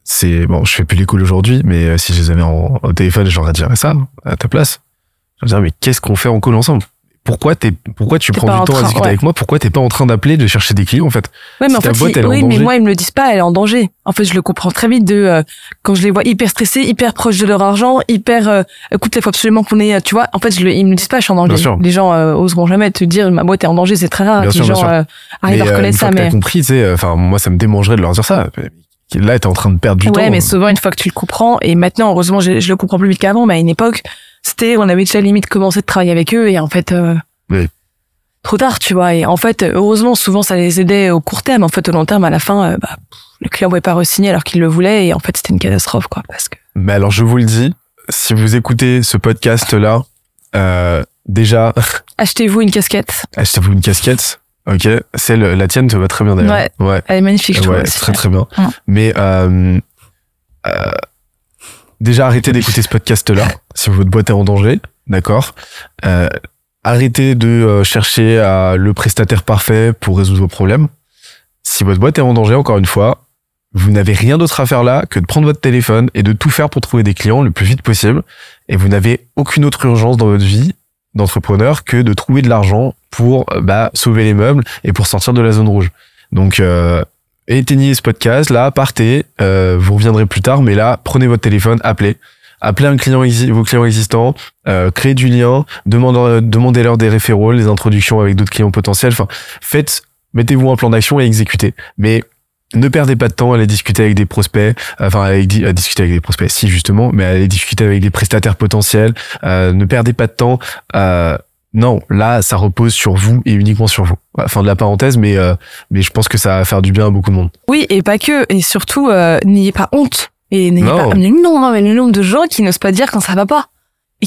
c'est bon, je fais plus l'école aujourd'hui, mais euh, si je les avais en, au téléphone, leur dirais ça à ta place. Je leur dirais, mais qu'est-ce qu'on fait en call ensemble? Pourquoi t'es, pourquoi tu T'es prends du temps à discuter ouais. avec moi? Pourquoi t'es pas en train d'appeler, de chercher des clients en fait? Ouais, mais Si en ta fait, boîte, si- elle est en oui, mais danger. moi, ils me le disent pas, elle est en danger. En fait, je le comprends très vite de, euh, quand je les vois hyper stressés, hyper proches de leur argent, hyper, euh, écoute, il faut absolument qu'on ait, euh, tu vois, en fait, je le, ils me le disent pas, je suis en danger. Bien sûr. Les gens, euh, oseront jamais te dire, ma boîte est en danger, c'est très rare. Bien que sûr, les bien gens, sûr. euh, arrivent à Mais, euh, reconnaître une fois ça, que t'as mais. compris, tu sais, euh, enfin, moi, ça me démangerait de leur dire ça. Là, t'es en train de perdre du temps. Ouais, mais souvent, une fois que tu le comprends, et maintenant, heureusement, je, je le comprends plus vite qu'avant, mais à une époque, c'était, on avait déjà limite commencé de travailler avec eux, et en fait, euh, Oui. trop tard, tu vois. Et en fait, heureusement, souvent, ça les aidait au court terme. En fait, au long terme, à la fin, euh, bah, le client pouvait pas re-signer alors qu'il le voulait, et en fait, c'était une catastrophe, quoi, parce que. Mais alors, je vous le dis, si vous écoutez ce podcast-là, euh, déjà, Achetez-vous une casquette. achetez-vous une casquette. Ok, celle, la tienne te va très bien d'ailleurs. Ouais. Elle est magnifique, je trouve. Ouais, aussi. très très bien. Mais euh, euh, déjà arrêtez d'écouter ce podcast-là si votre boîte est en danger, d'accord. Euh, arrêtez de euh, chercher à le prestataire parfait pour résoudre vos problèmes. Si votre boîte est en danger, encore une fois, vous n'avez rien d'autre à faire là que de prendre votre téléphone et de tout faire pour trouver des clients le plus vite possible. Et vous n'avez aucune autre urgence dans votre vie d'entrepreneur que de trouver de l'argent pour euh, bah, sauver les meubles et pour sortir de la zone rouge. Donc, euh, éteignez ce podcast, là, partez, euh, vous reviendrez plus tard, mais là, prenez votre téléphone, appelez. Appelez un client vos clients existants, euh, créez du lien, demandez- demandez-leur des référents, des introductions avec d'autres clients potentiels. Enfin, faites, mettez-vous un plan d'action et exécutez. Mais ne perdez pas de temps à aller discuter avec des prospects, enfin à, di- à discuter avec des prospects, si justement, mais à aller discuter avec des prestataires potentiels. Euh, ne perdez pas de temps. Euh, non, là, ça repose sur vous et uniquement sur vous. Fin de la parenthèse, mais euh, mais je pense que ça va faire du bien à beaucoup de monde. Oui, et pas que. Et surtout, euh, n'ayez pas honte. Et n'ayez pas. mais Non, non, mais le nombre de gens qui n'osent pas dire quand ça va pas.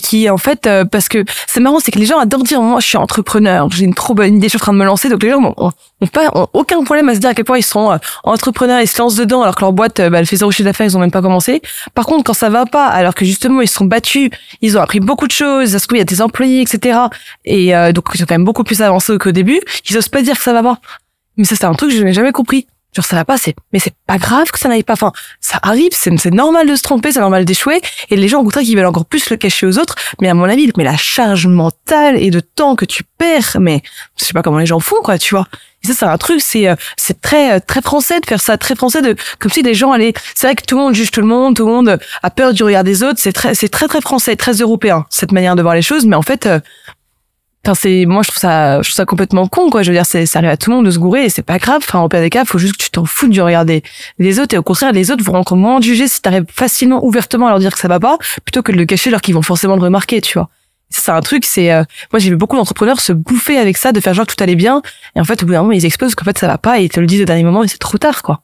Qui, en fait, euh, parce que c'est marrant, c'est que les gens adorent dire, moi, je suis entrepreneur, j'ai une trop bonne idée, je suis en train de me lancer. Donc les gens ont, ont- ont pas, ont aucun problème à se dire à quel point ils sont euh, entrepreneurs, ils se lancent dedans, alors que leur boîte, euh, bah, elle fait zéro chiffre d'affaires, ils ont même pas commencé. Par contre, quand ça va pas, alors que justement, ils se sont battus, ils ont appris beaucoup de choses, ça se trouve, il y a des employés, etc. Et euh, donc, ils sont quand même beaucoup plus avancés qu'au début, ils osent pas dire que ça va pas. Mais ça, c'est un truc que je n'ai jamais compris. Genre, ça va pas, c'est, mais c'est pas grave que ça n'aille pas. Enfin, ça arrive, c'est, normal de se tromper, c'est normal d'échouer. Et les gens, au contraire, qui veulent encore plus le cacher aux autres. Mais à mon avis, mais la charge mentale et de temps que tu perds, mais je sais pas comment les gens font, quoi, tu vois. Et ça, c'est un truc, c'est, euh, c'est très, euh, très français de faire ça, très français de, comme si les gens allaient, c'est vrai que tout le monde juge tout le monde, tout le monde a peur du regard des autres, c'est très, c'est très, très français, très européen, cette manière de voir les choses, mais en fait, euh, Enfin, c'est, moi, je trouve ça, je trouve ça complètement con, quoi. Je veux dire, c'est, ça arrive à tout le monde de se gourer et c'est pas grave. Enfin, au pire des cas, faut juste que tu t'en fous du regard des, des autres et au contraire, les autres vont encore moins juger si t'arrives facilement, ouvertement à leur dire que ça va pas, plutôt que de le cacher alors qu'ils vont forcément le remarquer, tu vois. C'est un truc, c'est, euh, moi, j'ai vu beaucoup d'entrepreneurs se bouffer avec ça, de faire genre que tout allait bien. Et en fait, au bout d'un moment, ils explosent qu'en fait, ça va pas et ils te le disent au dernier moment et c'est trop tard, quoi.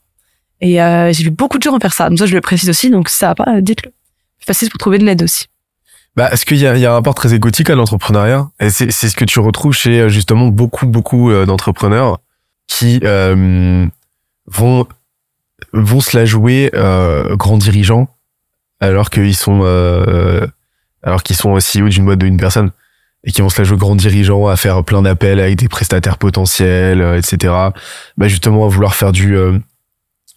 Et, euh, j'ai vu beaucoup de gens faire ça. Donc ça, je le précise aussi. Donc ça va pas, dites-le. Facile pour trouver de l'aide aussi. Bah, est-ce qu'il y a, y a un rapport très égotique à l'entrepreneuriat? Et c'est, c'est ce que tu retrouves chez euh, justement beaucoup, beaucoup euh, d'entrepreneurs qui euh, vont vont se la jouer euh, grands dirigeants alors qu'ils sont euh, alors qu'ils sont CEO d'une boîte d'une personne et qui vont se la jouer grands dirigeants à faire plein d'appels avec des prestataires potentiels, euh, etc. Bah justement à vouloir faire du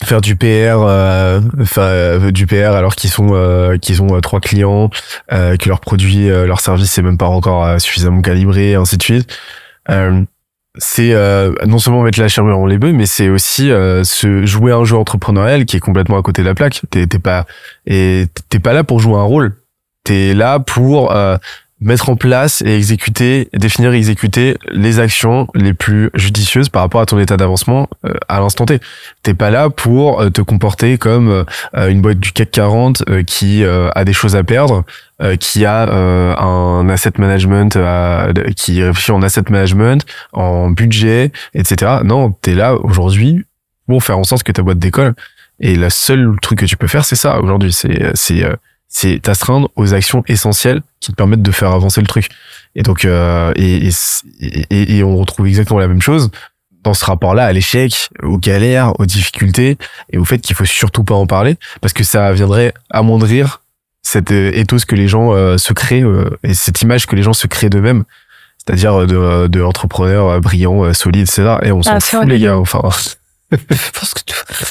faire du PR, euh, euh, du PR alors qu'ils sont euh, qu'ils ont euh, trois clients, euh, que leur produit, euh, leur service est même pas encore suffisamment calibré, et ainsi de suite. C'est non seulement mettre la charrue en les bœufs, mais c'est aussi se jouer un jeu entrepreneurial qui est complètement à côté de la plaque. T'es pas et t'es pas là pour jouer un rôle. T'es là pour mettre en place et exécuter, définir et exécuter les actions les plus judicieuses par rapport à ton état d'avancement euh, à l'instant T. T'es pas là pour euh, te comporter comme euh, une boîte du CAC 40 euh, qui a des choses à perdre, qui a un asset management, qui réfléchit en asset management, en budget, etc. Non, t'es là aujourd'hui pour faire en sorte que ta boîte décolle. Et le seul truc que tu peux faire, c'est ça aujourd'hui. C'est c'est c'est t'astreindre aux actions essentielles qui te permettent de faire avancer le truc. Et donc, euh, et, et, et, et on retrouve exactement la même chose dans ce rapport-là à l'échec, aux galères, aux difficultés et au fait qu'il faut surtout pas en parler parce que ça viendrait amoindrir cette euh, ethos que les gens euh, se créent euh, et cette image que les gens se créent d'eux-mêmes c'est-à-dire de, de entrepreneurs brillants, solides, etc. Et on s'en Ah, fout, les gars. Enfin,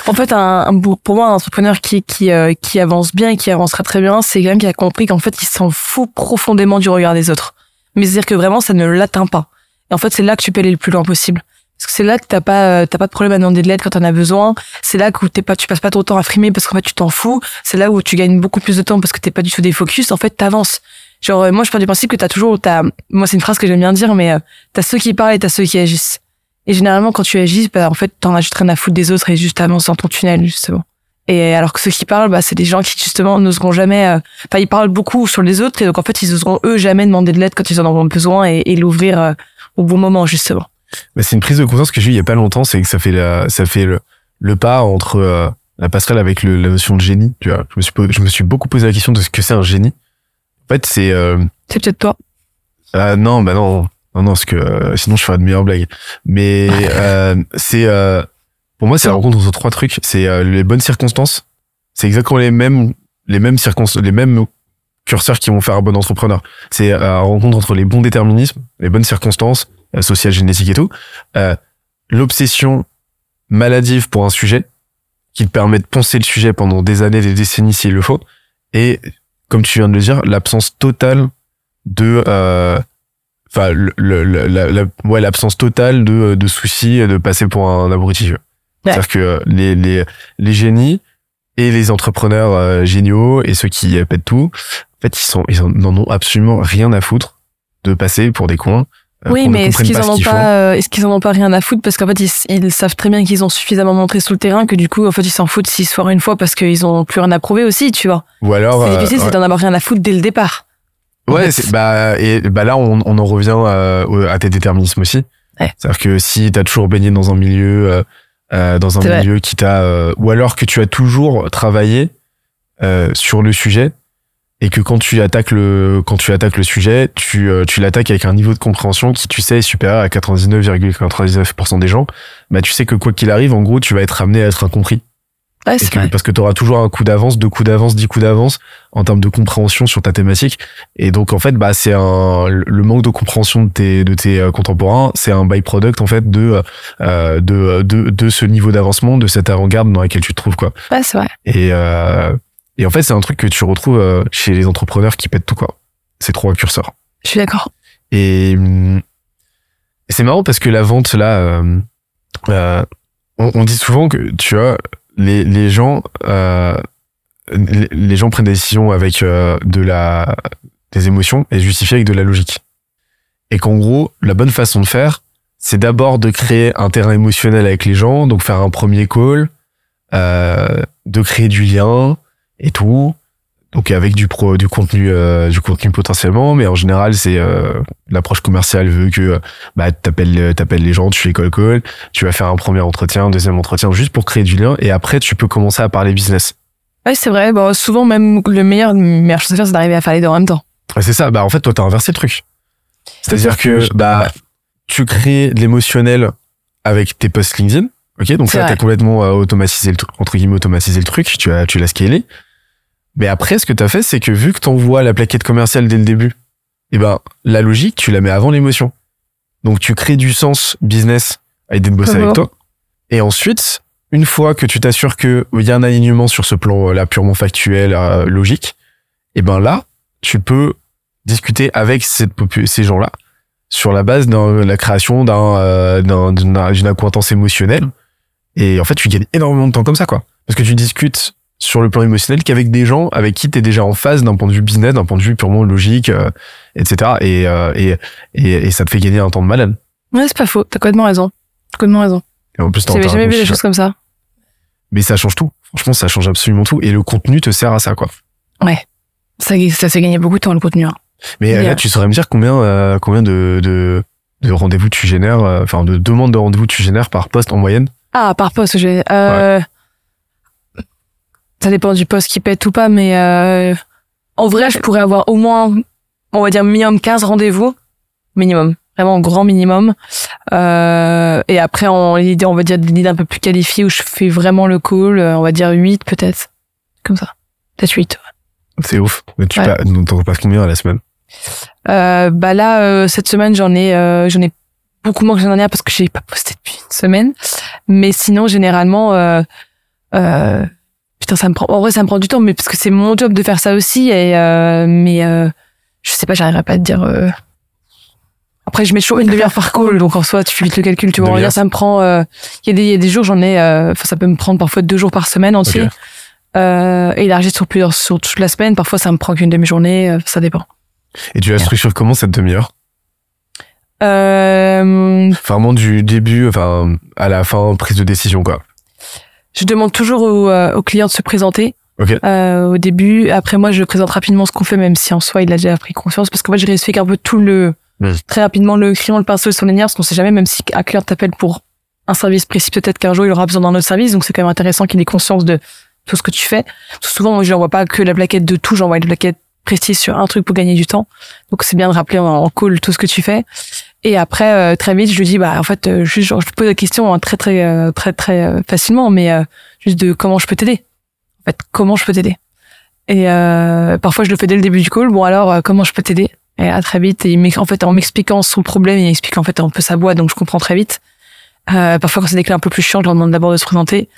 En fait, un, pour moi, un entrepreneur qui qui euh, qui avance bien et qui avancera très bien, c'est quelqu'un qui a compris qu'en fait, il s'en fout profondément du regard des autres. Mais c'est-à-dire que vraiment, ça ne l'atteint pas. Et en fait, c'est là que tu peux aller le plus loin possible. Parce que c'est là que t'as pas euh, t'as pas de problème à demander de l'aide quand t'en as besoin. C'est là que t'es pas tu passes pas trop de temps à frimer parce qu'en fait tu t'en fous. C'est là où tu gagnes beaucoup plus de temps parce que t'es pas du tout des focus. En fait, t'avances. Genre euh, moi, je pars du principe que t'as toujours t'as moi c'est une phrase que j'aime bien dire, mais euh, t'as ceux qui parlent et t'as ceux qui agissent. Et généralement, quand tu agis, bah, en fait, t'en as juste rien à foutre des autres et juste avances dans ton tunnel, justement. Et alors que ceux qui parlent, bah, c'est des gens qui, justement, n'oseront jamais, euh, enfin, ils parlent beaucoup sur les autres et donc, en fait, ils oseront eux jamais demander de l'aide quand ils en auront besoin et, et l'ouvrir euh, au bon moment, justement. bah, c'est une prise de conscience que j'ai eu il y a pas longtemps, c'est que ça fait la, ça fait le, le pas entre euh, la passerelle avec le, la notion de génie. Tu vois, je me suis, je me suis beaucoup posé la question de ce que c'est un génie. En fait, c'est euh, C'est peut-être toi. Ah non, bah non, non, non, parce que euh, sinon je ferais de meilleures blagues. Mais euh, c'est, euh, pour moi, c'est la rencontre entre trois trucs. C'est les bonnes circonstances. C'est exactement les mêmes, les mêmes circonstances, les mêmes curseurs qui vont faire un bon entrepreneur. C'est la rencontre entre les bons déterminismes, les bonnes circonstances, sociales, génétiques et tout. L'obsession maladive pour un sujet qui te permet de poncer le sujet pendant des années, des décennies s'il le faut. Et comme tu viens de le dire, l'absence totale de enfin ouais l'absence totale de, de soucis de passer pour un abruti c'est-à-dire que euh, les, les les génies et les entrepreneurs euh, géniaux et ceux qui euh, pètent tout en fait ils sont ils en, n'en ont absolument rien à foutre de passer pour des euh, oui, mais est-ce qu'ils en ont pas, euh, est-ce qu'ils en ont pas rien à foutre? Parce qu'en fait, ils, ils savent très bien qu'ils ont suffisamment montré sur le terrain que du coup, en fait, ils s'en foutent s'ils se foirent une fois parce qu'ils ont plus rien à prouver aussi, tu vois. ou alors C'est euh, difficile, ouais. c'est d'en avoir rien à foutre dès le départ. Ouais, c'est, bah, et bah là, on, on en revient euh, au- à tes déterminismes aussi. Ouais. C'est-à-dire que si t'as toujours baigné dans un milieu, euh, euh, dans un vrai. milieu qui t'a, euh, ou alors que tu as toujours travaillé euh, sur le sujet et que quand tu attaques le, quand tu attaques le sujet, tu, euh, tu l'attaques avec un niveau de compréhension qui, tu sais, est supérieur à 99,99% des gens. Bah, tu sais que quoi qu'il arrive, en gros, tu vas être amené à être incompris. Ouais, Et c'est que- vrai. parce que tu auras toujours un coup d'avance, deux coups d'avance, dix coups d'avance en termes de compréhension sur ta thématique. Et donc en fait, bah c'est un le manque de compréhension de tes de tes euh, contemporains, c'est un byproduct en fait de euh, de de de ce niveau d'avancement, de cette avant-garde dans laquelle tu te trouves quoi. Ouais, c'est vrai. Et euh, et en fait, c'est un truc que tu retrouves euh, chez les entrepreneurs qui pètent tout quoi. Ces trois curseurs. Je suis d'accord. Et, et c'est marrant parce que la vente là, euh, euh, on, on dit souvent que tu vois les gens euh, les, les gens prennent des décisions avec euh, de la des émotions et justifient avec de la logique. Et qu'en gros, la bonne façon de faire, c'est d'abord de créer un terrain émotionnel avec les gens, donc faire un premier call, euh, de créer du lien et tout, donc avec du pro, du contenu, euh, du contenu potentiellement, mais en général c'est euh, l'approche commerciale veut que euh, bah t'appelles t'appelles les gens, tu fais call call, tu vas faire un premier entretien, un deuxième entretien juste pour créer du lien et après tu peux commencer à parler business. Ouais, c'est vrai. Bon, souvent, même le meilleur, meilleure chose à faire, c'est d'arriver à faire les deux en même temps. Ouais, c'est ça. Bah, en fait, toi, t'as inversé le truc. C'est-à-dire que, bah, tu crées de l'émotionnel avec tes posts LinkedIn. Ok? Donc là, t'as complètement euh, automatisé le truc, entre guillemets, automatisé le truc. Tu as, tu l'as scalé. Mais après, ce que t'as fait, c'est que vu que t'envoies la plaquette commerciale dès le début, eh ben, la logique, tu la mets avant l'émotion. Donc, tu crées du sens business à aider de bosser avec toi. Et ensuite, une fois que tu t'assures que il y a un alignement sur ce plan-là purement factuel, euh, logique, et ben là, tu peux discuter avec cette ces gens-là sur la base de la création d'un, euh, d'un- d'une d'une acquaintance émotionnelle. Et en fait, tu gagnes énormément de temps comme ça, quoi. Parce que tu discutes sur le plan émotionnel qu'avec des gens avec qui tu es déjà en phase d'un point de vue business, d'un point de vue purement logique, euh, etc. Et, euh, et, et, et ça te fait gagner un temps de malade. Ouais, c'est pas faux. T'as complètement raison. T'as complètement raison. Et en plus, J'avais jamais vu des choses comme ça. Mais ça change tout. Franchement, ça change absolument tout. Et le contenu te sert à ça, quoi. Ça, ça fait gagner beaucoup de temps, le contenu. hein. Mais euh, là, euh, tu saurais me dire combien, euh, combien de, de, de rendez-vous tu génères, euh, enfin, de demandes de rendez-vous tu génères par poste en moyenne? Ah, par poste, j'ai. Euh, Ça dépend du poste qui pète ou pas, mais euh, En vrai, je pourrais avoir au moins, on va dire minimum 15 rendez-vous. Minimum. Vraiment grand minimum. Euh, et après, l'idée, on va dire des leads un peu plus qualifiés où je fais vraiment le call, euh, on va dire 8 peut-être. Comme ça. Peut-être 8. C'est ouf. Mais tu Ouais. pas, t'en passes combien à la semaine? Euh, bah là, euh, cette semaine, j'en ai, euh, j'en ai beaucoup moins que l'année dernière parce que j'ai pas posté depuis une semaine. Mais sinon, généralement, euh, euh, putain, ça me prend. En vrai, ça me prend du temps, mais parce que c'est mon job de faire ça aussi. Et euh, mais euh, je sais pas, j'arriverai pas à te dire. euh, Après, je mets toujours une demi-heure par call, donc en soi, tu fais vite le calcul. Tu vois, dire, ça me prend. euh, Il y a des, il y a des jours, j'en ai. euh, Enfin, ça peut me prendre parfois deux jours par semaine entier. Ok. Euh, élargi sur plusieurs, sur toute la semaine. Parfois, ça me prend qu'une demi-journée. euh, ça dépend. Et tu la structures comment cette demi-heure? Euh, Vraiment du début, enfin, à la fin, prise de décision, quoi. Je demande toujours au, euh, au client de se présenter Ok. euh, au début. Après, moi, je présente rapidement ce qu'on fait, même si en soi, il a déjà pris conscience. Parce qu'en fait, je réexplique un peu tout le... Très rapidement, le client, le pinceau et son linéaire, parce qu'on sait jamais, même si un client t'appelle pour un service précis, peut-être qu'un jour, il aura besoin d'un autre service. Donc, c'est quand même intéressant qu'il ait conscience de tout ce que tu fais. Parce que souvent, moi, je n'envoie pas que la plaquette de tout, j'envoie une plaquette précise sur un truc pour gagner du temps. Donc, c'est bien de rappeler en, en call tout ce que tu fais. Et après, euh, très vite, je lui dis, bah, en fait, euh, juste, genre, je te pose la question hein, très, très, euh, très, très euh, facilement, mais euh, juste de comment je peux t'aider. En fait, comment je peux t'aider. Et euh, parfois, je le fais dès le début du call. Bon, alors, comment je peux t'aider? Et à très vite, et il en fait, en m'expliquant son problème, il explique en fait un peu sa boîte, donc je comprends très vite. Parfois, quand c'est des clés un peu plus chiantes, je leur demande d'abord de se présenter.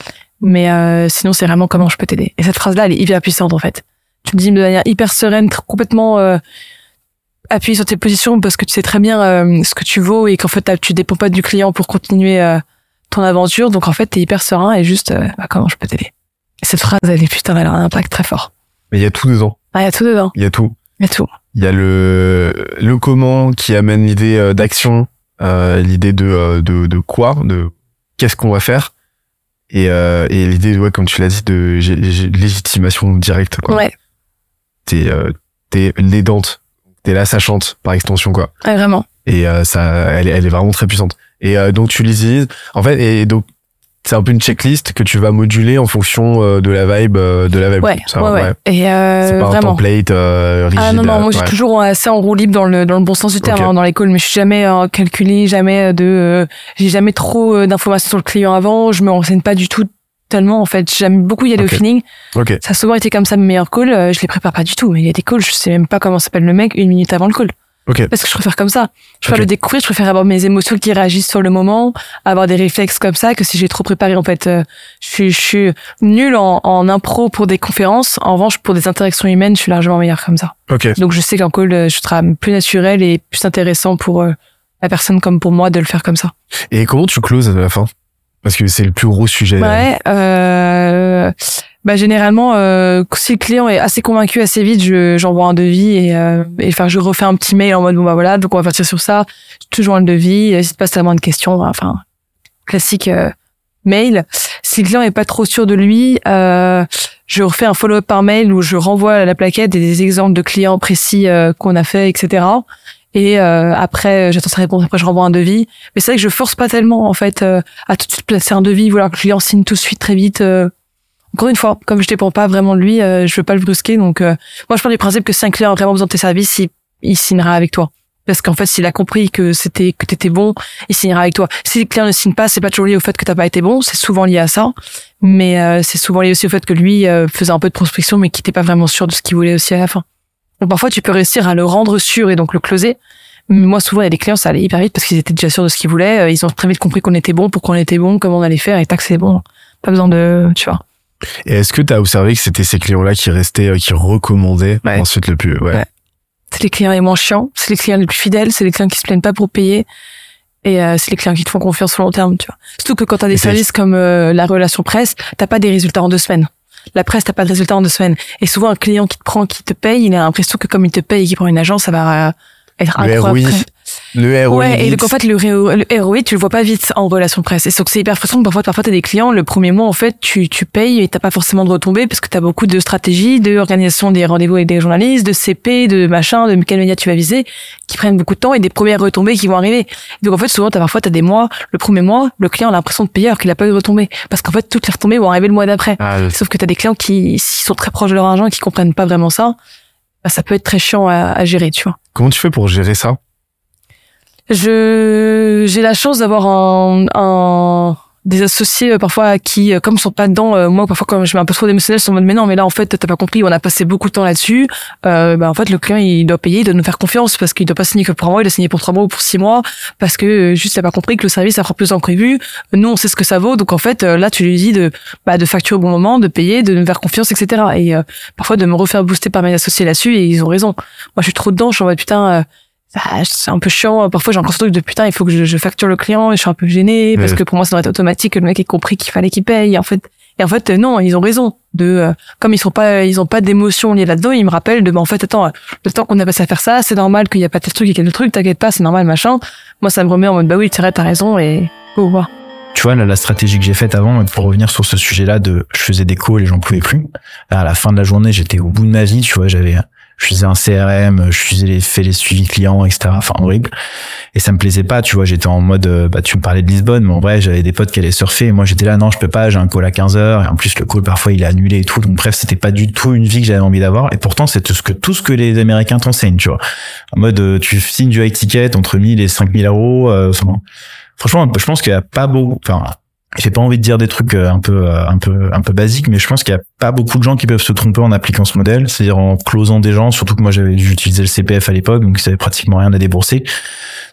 Mais sinon, c'est vraiment comment je peux t'aider. Et cette phrase-là, elle est hyper puissante, en fait. Tu me dis de manière hyper sereine, tr- complètement appuyée sur tes positions, parce que tu sais très bien euh, ce que tu vaux et qu'en fait, tu dépends pas du client pour continuer euh, ton aventure. Donc, en fait, t'es hyper serein et juste, euh, bah, comment je peux t'aider? Et cette phrase, elle est putain, elle a un impact très fort. Mais il y a tout dedans. Ah, il y a tout dedans. Il y a tout. Il y a tout. Il y a le, le comment qui amène l'idée d'action, l'idée de, de, de quoi, de qu'est-ce qu'on va faire. Et, et l'idée, ouais, comme tu l'as dit, de légitimation directe, quoi. Ouais, T'es, t'es l'aidante. T'es la sachante, par extension, quoi. ouais, vraiment. Et euh, ça, elle, est- elle est vraiment très puissante. Et euh, donc tu l'utilises. En fait, et donc c'est un peu une checklist que tu vas moduler en fonction euh, de la vibe, euh, de la vibe. Ouais, Ça, ouais, ouais. Et euh, C'est pas un vraiment. template euh, rigide. Ah non, non, moi j'ai ouais. toujours assez en roue libre dans le, dans le bon sens du terme, hein, dans l'école, mais je suis jamais euh, calculé, jamais de, euh, j'ai jamais trop euh, d'informations sur le client avant, je me renseigne pas du tout tellement, en fait, j'aime beaucoup y aller au feeling. Ok. Ça a souvent été comme ça mes meilleurs calls, euh, je les prépare pas du tout, mais il y a des calls, je sais même pas comment s'appelle le mec une minute avant le call. Ok. Parce que je préfère comme ça. Je préfère le découvrir, je préfère avoir mes émotions qui réagissent sur le moment, avoir des réflexes comme ça, que si j'ai trop préparé, en fait, euh, je suis, je suis nulle en, en impro pour des conférences. En revanche, pour des interactions humaines, je suis largement meilleure comme ça. Donc je sais qu'en call, euh, je serai plus naturel et plus intéressant pour euh, la personne comme pour moi de le faire comme ça. Et comment tu closes à la fin? Parce que c'est le plus gros sujet. Ouais. Euh, bah généralement, euh, si le client est assez convaincu assez vite, je j'envoie un devis et euh, et enfin je refais un petit mail en mode bon bah voilà, donc on va partir sur ça. Toujours un devis. N'hésite pas si t'as moins de questions. Enfin classique euh, mail. Si le client est pas trop sûr de lui, euh, je refais un follow-up par mail où je renvoie la plaquette et des exemples de clients précis euh, qu'on a fait, etc. Et euh, après, j'attends sa réponse. Après, je renvoie un devis. Mais c'est vrai que je force pas tellement en fait euh, à tout de suite placer un devis, vouloir que le client signe tout de suite très vite. euh. Encore une fois, comme je dépends pas vraiment de lui, euh, je veux pas le brusquer. Donc, euh, moi, je pars du principe que si un client a vraiment besoin de tes services, il, signera avec toi. Parce qu'en fait, s'il a compris que c'était que t'étais bon, il signera avec toi. Si le client ne signe pas, c'est pas toujours lié au fait que t'as pas été bon, c'est souvent lié à ça. Mais euh, c'est souvent lié aussi au fait que lui euh, faisait un peu de prospection, mais qui était pas vraiment sûr de ce qu'il voulait aussi à la fin. Donc parfois, tu peux réussir à le rendre sûr et donc le closer. Mais moi, souvent, il y a des clients, ça allait hyper vite parce qu'ils étaient déjà sûrs de ce qu'ils voulaient. Euh, Ils ont très vite compris qu'on était bon, pourquoi on était bon, comment on allait faire, et tac, c'est bon. Pas besoin de, tu vois. Et est-ce que tu as observé que c'était ces clients-là qui restaient, euh, qui recommandaient Ouais. ensuite le plus Ouais. Ouais. C'est les clients les moins chiants, c'est les clients les plus fidèles, c'est les clients qui se plaignent pas pour payer. Et euh, c'est les clients qui te font confiance sur le long terme, tu vois. Surtout que quand t'as des Et c'est- services comme euh, la relation presse, t'as pas des résultats en deux semaines. La presse, t'as pas de résultats en deux semaines. Et souvent, un client qui te prend, qui te paye, il a l'impression que comme il te paye et qu'il prend une agence, ça va euh, être Le incroyable. Le ROI. Ouais, et donc en fait, le, le ROI, tu le vois pas vite en relation presse. Et donc c'est hyper frustrant. Parfois, parfois t'as des clients, le premier mois, en fait, tu, tu payes et t'as pas forcément de retombées parce que t'as beaucoup de stratégies, de organisation des rendez-vous avec des journalistes, de CP, de machin, de quel média tu vas viser, qui prennent beaucoup de temps et des premières retombées qui vont arriver. Donc en fait, souvent, t'as parfois, t'as des mois, le premier mois, le client a l'impression de payer alors qu'il a pas eu de retombées. Parce qu'en fait, toutes les retombées vont arriver le mois d'après. Ah, Sauf que t'as des clients qui, sont très proches de leur argent et qui comprennent pas vraiment ça. bah, ça peut être très chiant à, à gérer, tu vois. Comment tu fais pour gérer ça? Je j'ai la chance d'avoir un, un des associés euh, parfois qui euh, comme sont pas dedans euh, moi parfois quand je mets un peu trop d'émotionnel sur mode mais non mais là en fait t'as pas compris on a passé beaucoup de temps là-dessus. Euh, bah en fait le client il doit payer il doit nous faire confiance parce qu'il doit pas signer que pour un mois il doit signer pour trois mois ou pour six mois parce que euh, juste a pas compris que le service ça prend plus en prévu nous on sait ce que ça vaut donc en fait euh, là tu lui dis de bah de facturer au bon moment de payer de nous faire confiance etc et parfois de me refaire booster par mes associés là-dessus et ils ont raison. Moi je suis trop dedans je suis en mode putain euh, ah, c'est un peu chiant. Parfois, j'ai encore ce truc de putain, il faut que je, je facture le client et je suis un peu gênée parce que pour moi, ça doit être automatique que le mec ait compris qu'il fallait qu'il paye. Et en fait, et en fait, euh, non, ils ont raison. De, euh, comme ils sont pas, ils ont pas d'émotion liée là-dedans, ils me rappellent de, bah, en fait, attends, euh, le temps qu'on a passé à faire ça, c'est normal qu'il y a pas tel truc et quel truc, t'inquiète pas, c'est normal, machin. Moi, ça me remet en mode, bah oui, c'est vrai, t'as raison et go voir. tu vois, là, la stratégie que j'ai faite avant, pour revenir sur ce sujet-là de, je faisais des calls et j'en pouvais plus. À la fin de la journée, j'étais au bout de ma vie, tu vois, j'avais, je faisais un CRM, je faisais les, fait les suivis clients, etc. Enfin, horrible. Et ça me plaisait pas, tu vois, j'étais en mode, euh, bah, tu me parlais de Lisbonne, mais en vrai, j'avais des potes qui allaient surfer et moi, j'étais là, non, je peux pas, j'ai un call à 15 heures et en plus, le call, parfois, il est annulé et tout. Donc, bref, c'était pas du tout une vie que j'avais envie d'avoir. Et pourtant, c'est tout ce que, tout ce que les Américains t'enseignent, tu vois. En mode, euh, tu signes du high ticket entre 1000 et 5000 euros, euh, franchement, je pense qu'il y a pas beaucoup, enfin, j'ai pas envie de dire des trucs euh, un peu euh, un peu un peu basiques mais je pense qu'il y a pas beaucoup de gens qui peuvent se tromper en appliquant ce modèle c'est-à-dire en closant des gens surtout que moi j'avais j'utilisais le CPF à l'époque donc ça avait pratiquement rien à débourser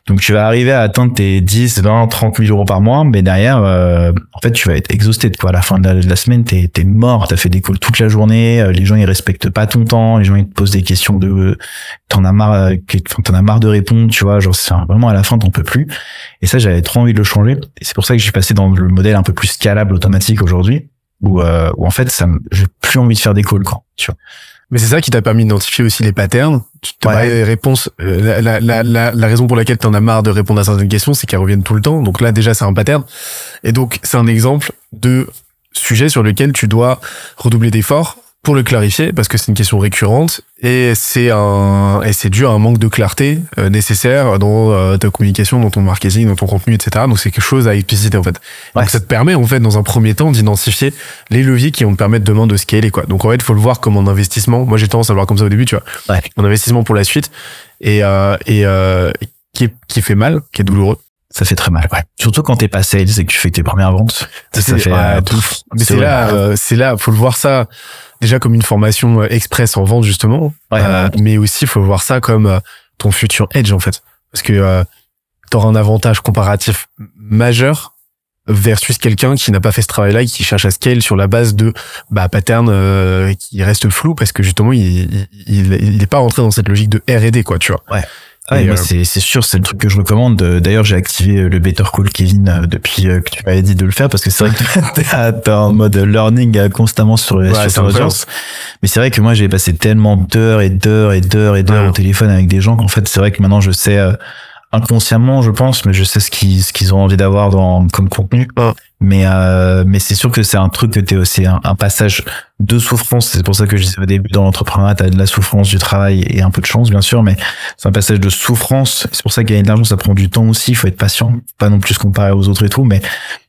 donc tu vas arriver à atteindre tes 10 20 30 000 euros par mois mais derrière euh, en fait tu vas être exhausté quoi à la fin de la, semaine t'es t'es mort t'as fait des calls toute la journée euh, les gens ils respectent pas ton temps les gens ils te posent des questions de t'en as marre euh, enfin, t'en as marre de répondre tu vois genre un- vraiment à la fin t'en peux plus et ça, j'avais trop envie de le changer. Et c'est pour ça que suis passé dans le modèle un peu plus scalable automatique aujourd'hui, où, euh, où en fait, ça, j'ai plus envie de faire des calls, quoi. Tu vois. Mais c'est ça qui t'a permis d'identifier aussi les patterns. Tu Ouais. euh, la, la, la, la raison pour laquelle t'en as marre de répondre à certaines questions, c'est qu'elles reviennent tout le temps. Donc là, déjà, c'est un pattern. Et donc, c'est un exemple de sujet sur lequel tu dois redoubler d'efforts pour le clarifier, parce que c'est une question récurrente et c'est un et c'est dû à un manque de clarté euh, nécessaire dans euh, ta communication, dans ton marketing, dans ton contenu, etc. Donc c'est quelque chose à expliciter en fait. Ouais. Donc ça te permet en fait dans un premier temps d'identifier les leviers qui vont te permettre demain de scaler quoi. Donc en fait, il faut le voir comme un investissement. Moi, j'ai tendance à le voir comme ça au début, tu vois. Ouais. Un investissement pour la suite et euh, et euh, qui est, qui fait mal, qui est douloureux. Ça fait très mal, ouais. Surtout quand t'es pas sales et que tu fais tes premières ventes. Ça, fait, ouais, euh, ouf. Mais c'est là, euh, c'est là, faut le voir ça déjà comme une formation euh, express en vente justement, Ouais, Euh, mais aussi faut voir ça comme euh, ton futur edge en fait, parce que euh, t'auras un avantage comparatif majeur versus quelqu'un qui n'a pas fait ce travail-là et qui cherche à scale sur la base de bah pattern euh, qui reste flou parce que justement il il, il, il est pas rentré dans cette logique de R&D quoi, tu vois. Ouais, Moi, euh, c'est, c'est sûr, c'est le truc que je recommande. D'ailleurs, j'ai activé euh, le Better Call Kevin euh, depuis euh, que tu m'avais dit de le faire parce que c'est vrai que t'es en mode learning constamment sur, Ouais, ton incroyable. audience. Mais c'est vrai que moi, j'ai passé tellement d'heures et d'heures et d'heures et d'heures Ouais. au téléphone avec des gens qu'en fait, c'est vrai que maintenant, je sais inconsciemment, je pense, mais je sais ce qu'ils ce qu'ils ont envie d'avoir dans comme contenu. Mais euh, mais c'est sûr que c'est un truc que t'es aussi un, un passage de souffrance. C'est pour ça que je disais au début dans l'entrepreneuriat, t'as de la souffrance du travail et un peu de chance, bien sûr, mais c'est un passage de souffrance. C'est pour ça y a de l'argent, ça prend du temps aussi. Il faut être patient, pas non plus se comparer aux autres et tout, mais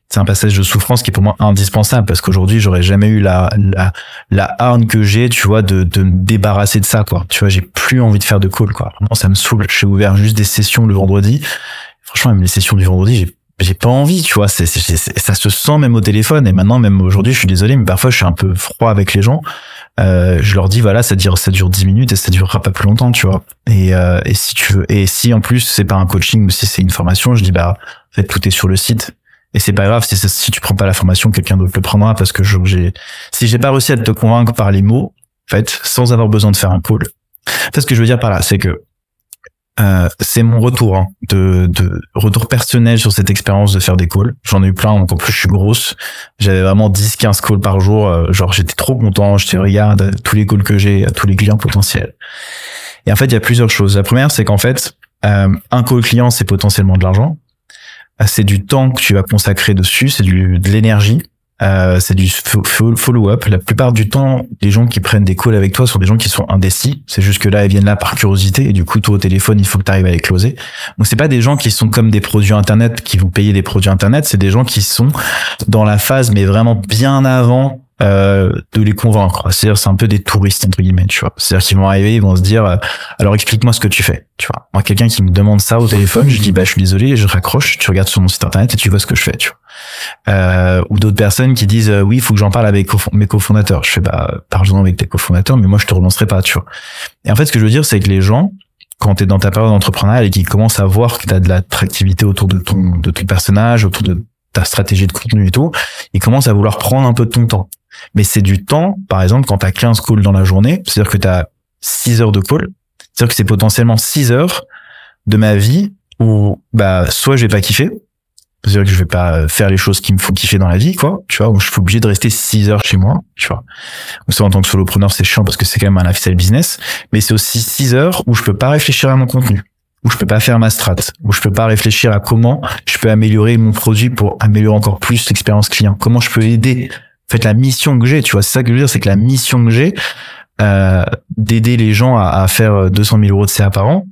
c'est un passage de souffrance qui est pour moi indispensable parce qu'aujourd'hui j'aurais jamais eu la la la harne que j'ai, tu vois, de de me débarrasser de ça, quoi. Tu vois, j'ai plus envie de faire de call, quoi. Vraiment, ça me saoule. J'ai ouvert juste des sessions le vendredi. Franchement, même les sessions du vendredi, j'ai j'ai pas envie, tu vois. C'est ça se sent même au téléphone et maintenant même aujourd'hui, je suis désolé, mais parfois je suis un peu froid avec les gens. Euh, je leur dis voilà, ça dure ça dure 10 minutes et ça durera pas plus longtemps, tu vois. Et euh, et si tu veux et si en plus c'est pas un coaching ou si c'est une formation, je dis bah en fait tout est sur le site. Et c'est pas grave si, si tu prends pas la formation, quelqu'un d'autre le prendra parce que j'ai, si j'ai pas réussi à te convaincre par les mots, en fait, sans avoir besoin de faire un call. Fait, ce que je veux dire par là, c'est que euh, c'est mon retour hein, de, de retour personnel sur cette expérience de faire des calls. J'en ai eu plein, donc en plus je suis grosse. J'avais vraiment 10-15 calls par jour. euh, genre j'étais trop content. Je te regarde tous les calls que j'ai, à tous les clients potentiels. Et en fait, il y a plusieurs choses. La première, c'est qu'en fait, euh, un call client, c'est potentiellement de l'argent. Euh, C'est du temps que tu vas consacrer dessus, c'est de l'énergie. Euh, c'est du fo- fo- follow-up. La plupart du temps, les gens qui prennent des calls avec toi sont des gens qui sont indécis. C'est juste que là, ils viennent là par curiosité et du coup, toi au téléphone, il faut que tu arrives à les closer. Donc, c'est pas des gens qui sont comme des produits internet qui vous payez des produits internet. C'est des gens qui sont dans la phase, mais vraiment bien avant euh, de les convaincre. C'est-à-dire, c'est un peu des touristes entre guillemets, tu vois. C'est-à-dire qu'ils vont arriver, ils vont se dire, euh, alors explique-moi ce que tu fais, tu vois. Moi, quelqu'un qui me demande ça au téléphone, je dis, bah, je suis désolé, je raccroche. Tu regardes sur mon site internet et tu vois ce que je fais, tu vois. Euh, ou d'autres personnes qui disent, euh, oui, il faut que j'en parle avec mes cofondateurs. Je fais, bah, parle-en avec tes cofondateurs, mais moi, je te relancerai pas, tu vois. Et en fait, ce que je veux dire, c'est que les gens, quand tu es dans ta période d'entrepreneuriat et qu'ils commencent à voir que tu as de l'attractivité autour de ton, de ton personnage, autour de ta stratégie de contenu et tout, ils commencent à vouloir prendre un peu de ton temps. Mais c'est du temps, par exemple, quand tu as 15 calls dans la journée, c'est-à-dire que tu as 6 heures de call, c'est-à-dire que c'est potentiellement 6 heures de ma vie où bah soit je vais pas kiffer, c'est-à-dire que je vais pas faire les choses qui me font kiffer dans la vie, quoi, tu vois, où je suis obligé de rester 6 heures chez moi, tu vois. Ou ça, en tant que solopreneur, c'est chiant parce que c'est quand même un lifestyle business, mais c'est aussi 6 heures où je peux pas réfléchir à mon contenu où je peux pas faire ma strat, où je peux pas réfléchir à comment je peux améliorer mon produit pour améliorer encore plus l'expérience client, comment je peux aider. En fait, la mission que j'ai, tu vois, c'est ça que je veux dire, c'est que la mission que j'ai, euh, d'aider les gens à, faire 200 000 euros de CA par an,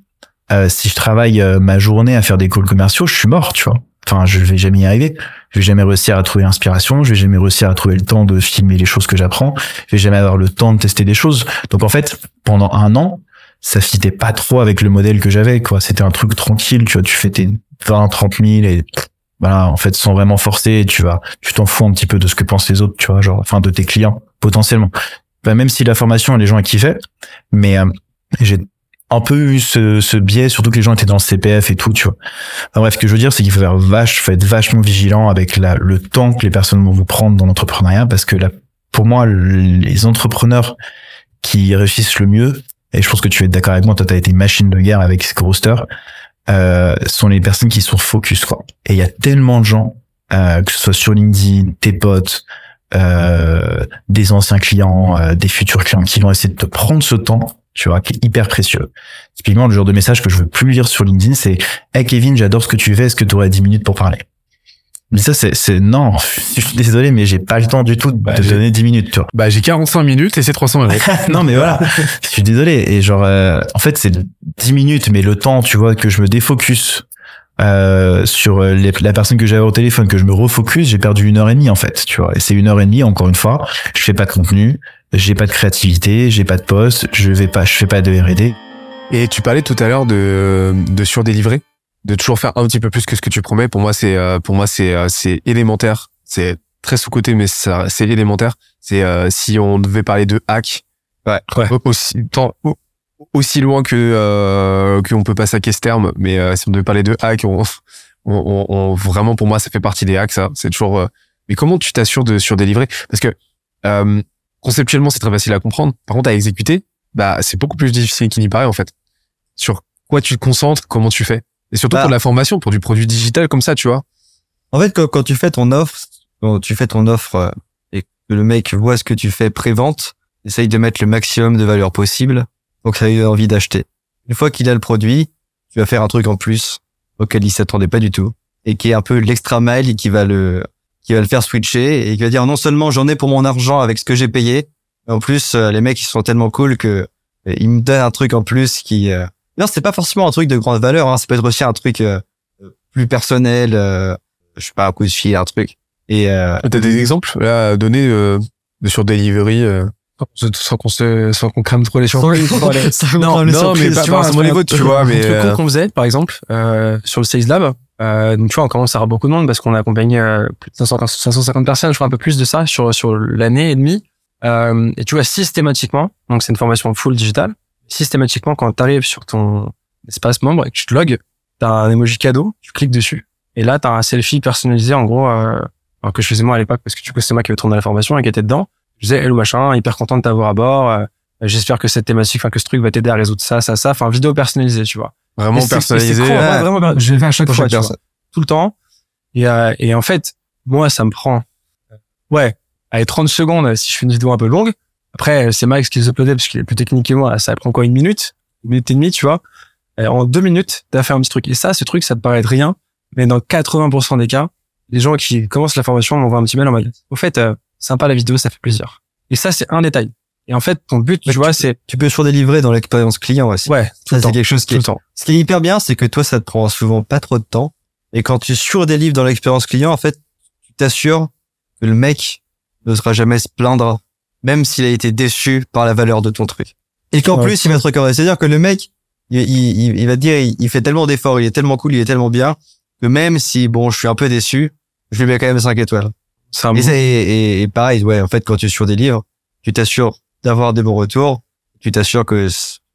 euh, si je travaille euh, ma journée à faire des calls commerciaux, je suis mort, tu vois. Enfin, je vais jamais y arriver. Je vais jamais réussir à trouver l'inspiration. Je vais jamais réussir à trouver le temps de filmer les choses que j'apprends. Je vais jamais avoir le temps de tester des choses. Donc, en fait, pendant un an, ça fitait pas trop avec le modèle que j'avais, quoi. C'était un truc tranquille, tu vois. Tu fais tes 20, 30 000 et voilà, en fait, sans vraiment forcer, tu vas, tu t'en fous un petit peu de ce que pensent les autres, tu vois, genre, enfin, de tes clients, potentiellement. Enfin, même si la formation, les gens, kiffaient, mais euh, j'ai un peu eu ce, ce biais, surtout que les gens étaient dans le CPF et tout, tu vois. Bref, ce que je veux dire, c'est qu'il faut faire vache, faut être vachement vigilant avec la, le temps que les personnes vont vous prendre dans l'entrepreneuriat, parce que là, pour moi, les entrepreneurs qui réussissent le mieux, et je pense que tu es d'accord avec moi, toi, tu as été machine de guerre avec Scroster, euh, sont les personnes qui sont focus, quoi. Et il y a tellement de gens, euh, que ce soit sur LinkedIn, tes potes, euh, des anciens clients, euh, des futurs clients, qui vont essayer de te prendre ce temps tu vois, qui est hyper précieux. Typiquement, le genre de message que je veux plus lire sur LinkedIn, c'est Hey Kevin, j'adore ce que tu fais, est-ce que tu aurais 10 minutes pour parler? Mais ça, c'est, non, je suis désolé, mais j'ai pas le temps du tout de te donner 10 minutes, tu vois. Bah, j'ai 45 minutes et c'est 300 euros. non, mais voilà, je suis désolé. Et genre, euh, en fait, c'est 10 minutes, mais le temps, tu vois, que je me défocus euh, sur les- la personne que j'avais au téléphone, que je me refocus, j'ai perdu une heure et demie en fait, tu vois. Et c'est une heure et demie, encore une fois, je fais pas de contenu, j'ai pas de créativité, j'ai pas de poste, je vais pas, je fais pas de R&D. Et tu parlais tout à l'heure de, de surdélivrer, de toujours faire un petit peu plus que ce que tu promets. Pour moi, c'est euh, pour moi c'est euh, c'est élémentaire. C'est très sous côté, mais ça c'est élémentaire. C'est euh, si on devait parler de hack, Ouais. au- aussi tant- au- aussi loin que euh, qu'on peut pas saquer ce terme, mais euh, si on devait parler de hack, on, on, on- on- vraiment pour moi ça fait partie des hacks. Ça, c'est toujours. euh, mais comment tu t'assures de surdélivrer? Parce que euh, conceptuellement c'est très facile à comprendre. Par contre à exécuter, bah c'est beaucoup plus difficile qu'il n'y paraît en fait. Sur quoi tu te concentres, comment tu fais, et surtout Bah. pour de la formation, pour du produit digital comme ça, tu vois. En fait, quand, quand tu fais ton offre, quand tu fais ton offre euh, et que le mec voit ce que tu fais pré-vente, essaye de mettre le maximum de valeur possible pour que ça ait envie d'acheter. Une fois qu'il a le produit, tu vas faire un truc en plus auquel il s'attendait pas du tout et qui est un peu l'extra mile et qui va le qui va le faire switcher et qui va dire non seulement j'en ai pour mon argent avec ce que j'ai payé, mais en plus euh, les mecs ils sont tellement cool que euh, ils me donnent un truc en plus qui euh... non c'est pas forcément un truc de grande valeur hein, ça peut être aussi un truc euh, plus personnel euh, je sais pas un coup de fil un truc et euh, T'as des exemples là à donner euh, sur delivery euh, sans qu'on se, sans qu'on crame trop les surprises. Non, non, mais pas forcément les vôtres, tu vois, mais Un truc euh, qu'on faisait, par exemple, euh, sur le Sales Lab, euh, donc tu vois, on commence à avoir beaucoup de monde parce qu'on a accompagné euh, plus de 500, 550 personnes, je crois un peu plus de ça sur sur l'année et demie. Euh, et tu vois, systématiquement, donc c'est une formation full digital, systématiquement, quand tu arrives sur ton espace membre et que tu te logs, t'as un emoji cadeau, tu cliques dessus, et là, t'as un selfie personnalisé, en gros, euh, que je faisais moi à l'époque, parce que du coup, c'est moi qui avais tourné la formation et qui était dedans. Je disais, hello machin, hyper content de t'avoir à bord, euh, j'espère que cette thématique, enfin, que ce truc va t'aider à résoudre ça, ça, ça, enfin, vidéo personnalisée, tu vois. Vraiment c'est- personnalisé. et c'est con, ouais. vraiment, je l'ai fait à chaque fois, tu vois, tout le temps. Et, euh, et en fait, moi, ça me prend, euh, ouais, allez, 30 secondes si je fais une vidéo un peu longue. Après, c'est Max qui les uploadait parce qu'il est plus technique que moi. Ça prend quoi, une minute? Une minute et demie, tu vois? Et en deux minutes, t'as fait un petit truc. Et ça, ce truc, ça te paraît de rien. Mais dans 80% des cas, les gens qui commencent la formation m'envoient un petit mail en mode, au fait, euh, sympa la vidéo, ça fait plaisir. Et ça, c'est un détail. Et en fait, ton but, Mais tu vois, c'est, tu peux surdélivrer dans l'expérience client aussi ouais, tout ça c'est quelque chose qui Tout est le temps. Ce qui est hyper bien, c'est que toi, ça te prend souvent pas trop de temps. Et quand tu surdélivres dans l'expérience client, en fait, tu t'assures que le mec n'osera jamais se plaindre, même s'il a été déçu par la valeur de ton truc. Et qu'en Ouais. plus, il va te recorder. C'est-à-dire que le mec, il, il, il va te dire, il, il fait tellement d'efforts, il est tellement cool, il est tellement bien, que même si, bon, je suis un peu déçu, je lui mets quand même 5 étoiles. C'est un Et, bon- et, et pareil, ouais, en fait, quand tu es sur des livres, tu t'assures d'avoir des bons retours, tu t'assures que